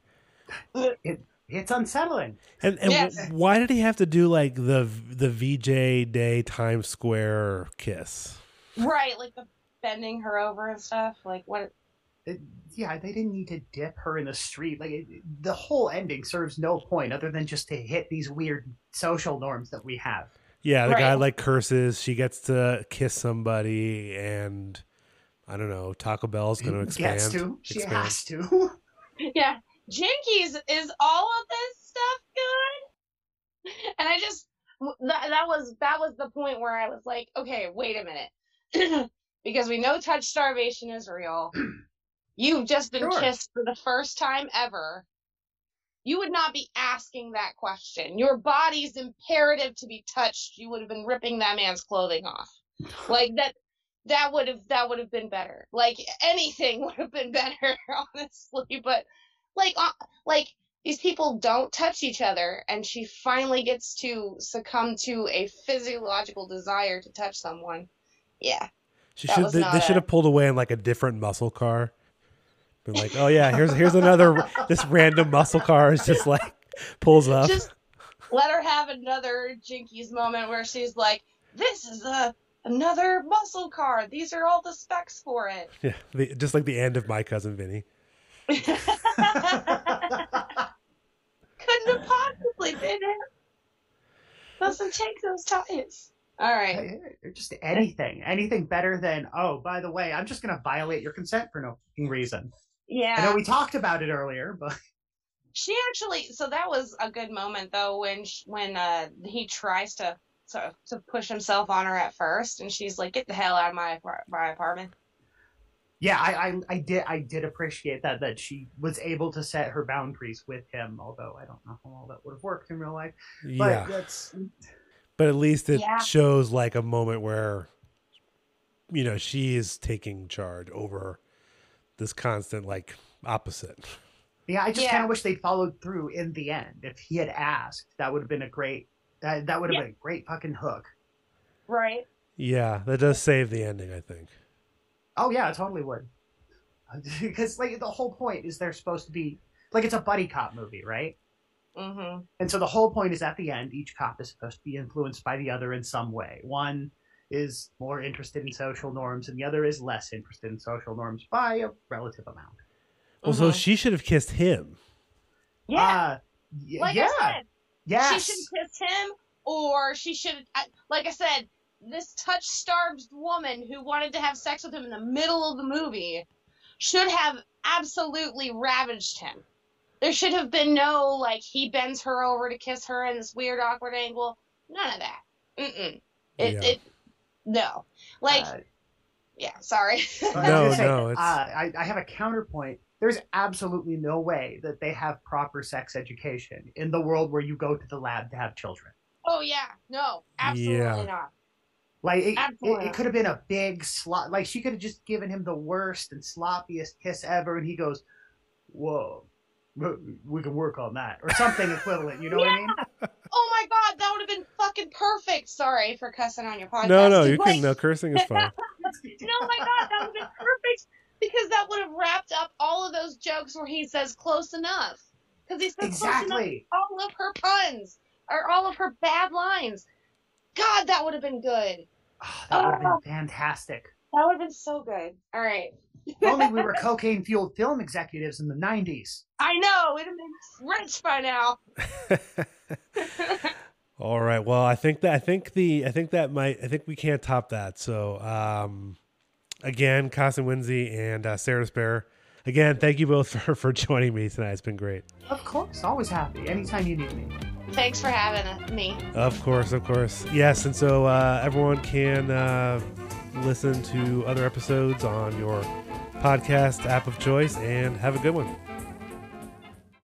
It, It's unsettling. and and Yes. wh- why did he have to do like the the VJ Day Times Square kiss? Right, like the bending her over and stuff. Like what It, yeah, they didn't need to dip her in the street. Like it, the whole ending serves no point other than just to hit these weird social norms that we have. Yeah, the guy like curses. She gets to kiss somebody, and I don't know. Taco Bell's going to expand. Gets to. She expand. has to. Yeah. Jinkies, is all of this stuff good? And I just that that was that was the point where I was like, okay, wait a minute. because we know touch starvation is real. You've just been Sure. kissed for the first time ever. You would not be asking that question. Your body's imperative to be touched. You would have been ripping that man's clothing off. Like that that would have that would have been better. Like anything would have been better, honestly. But like uh, like these people don't touch each other, and she finally gets to succumb to a physiological desire to touch someone. Yeah, She should. They, they should have pulled away in like a different muscle car. Been like, oh yeah, here's here's another. this random muscle car is just like pulls up. just let her have another Jinkies moment where she's like, "This is a another muscle car. These are all the specs for it. Yeah, the, just like the end of my cousin Vinny. Couldn't have possibly been it. Doesn't take those tires. All right. Just anything, anything better than oh, by the way, I'm just gonna violate your consent for no reason. Yeah. I know we talked about it earlier, but she actually so that was a good moment though when sh when uh he tries to to to push himself on her at first and she's like get the hell out of my my apartment yeah, I, I I did I did appreciate that that she was able to set her boundaries with him, although I don't know how all that would have worked in real life. But yeah, that's but at least it Yeah. shows like a moment where you know she is taking charge over this constant like opposite. yeah, I just Yeah. kind of wish they'd followed through in the end. If he had asked, that would have been a great that that would have Yeah. been a great fucking hook. right Yeah, that does save the ending, I think. Oh yeah, it totally would. because like the whole point is they're supposed to be like it's a buddy cop movie, right? mm-hmm And so the whole point is at the end, each cop is supposed to be influenced by the other in some way. One is more interested in social norms, and the other is less interested in social norms by a relative amount. Well, so Mhm. she should have kissed him. yeah Uh, y- like yeah. i said yes. she should kiss him or she should like i said this touch starved woman who wanted to have sex with him in the middle of the movie should have absolutely ravaged him there should have been no like he bends her over to kiss her in this weird awkward angle none of that Mm-mm. it, Yeah. it no like Uh, yeah sorry I No, no, it's- Uh, I, I have a counterpoint. There's absolutely no way that they have proper sex education in the world where you go to the lab to have children. oh yeah no absolutely Yeah. not Like it, it, it could have been a big slot. Like she could have just given him the worst and sloppiest kiss ever, and he goes, "Whoa, we- we can work on that," or something equivalent. You know what I mean? oh my god that would have been fucking perfect sorry for cussing on your podcast No, no, you Like, can. No, cursing is fine. No, my God, that would have been perfect because that would have wrapped up all of those jokes where he says close enough. Because he says close enough Exactly. all of her puns or all of her bad lines. God, that would have been good. Ah, oh, that would have been fantastic. That would have been so good. All right. If only we were cocaine fueled film executives in the '90s. I know, we'd have been rich by now. All right. Well, I think that I think the I think that might I think we can't top that. So, um, again, Costume Whimsy and uh, Serra Despair. Again, thank you both for, for joining me tonight. It's been great. Of course, always happy. Anytime you need me. Thanks for having me. Of course, of course. Yes, and so uh, everyone can uh, listen to other episodes on your podcast app of choice and have a good one.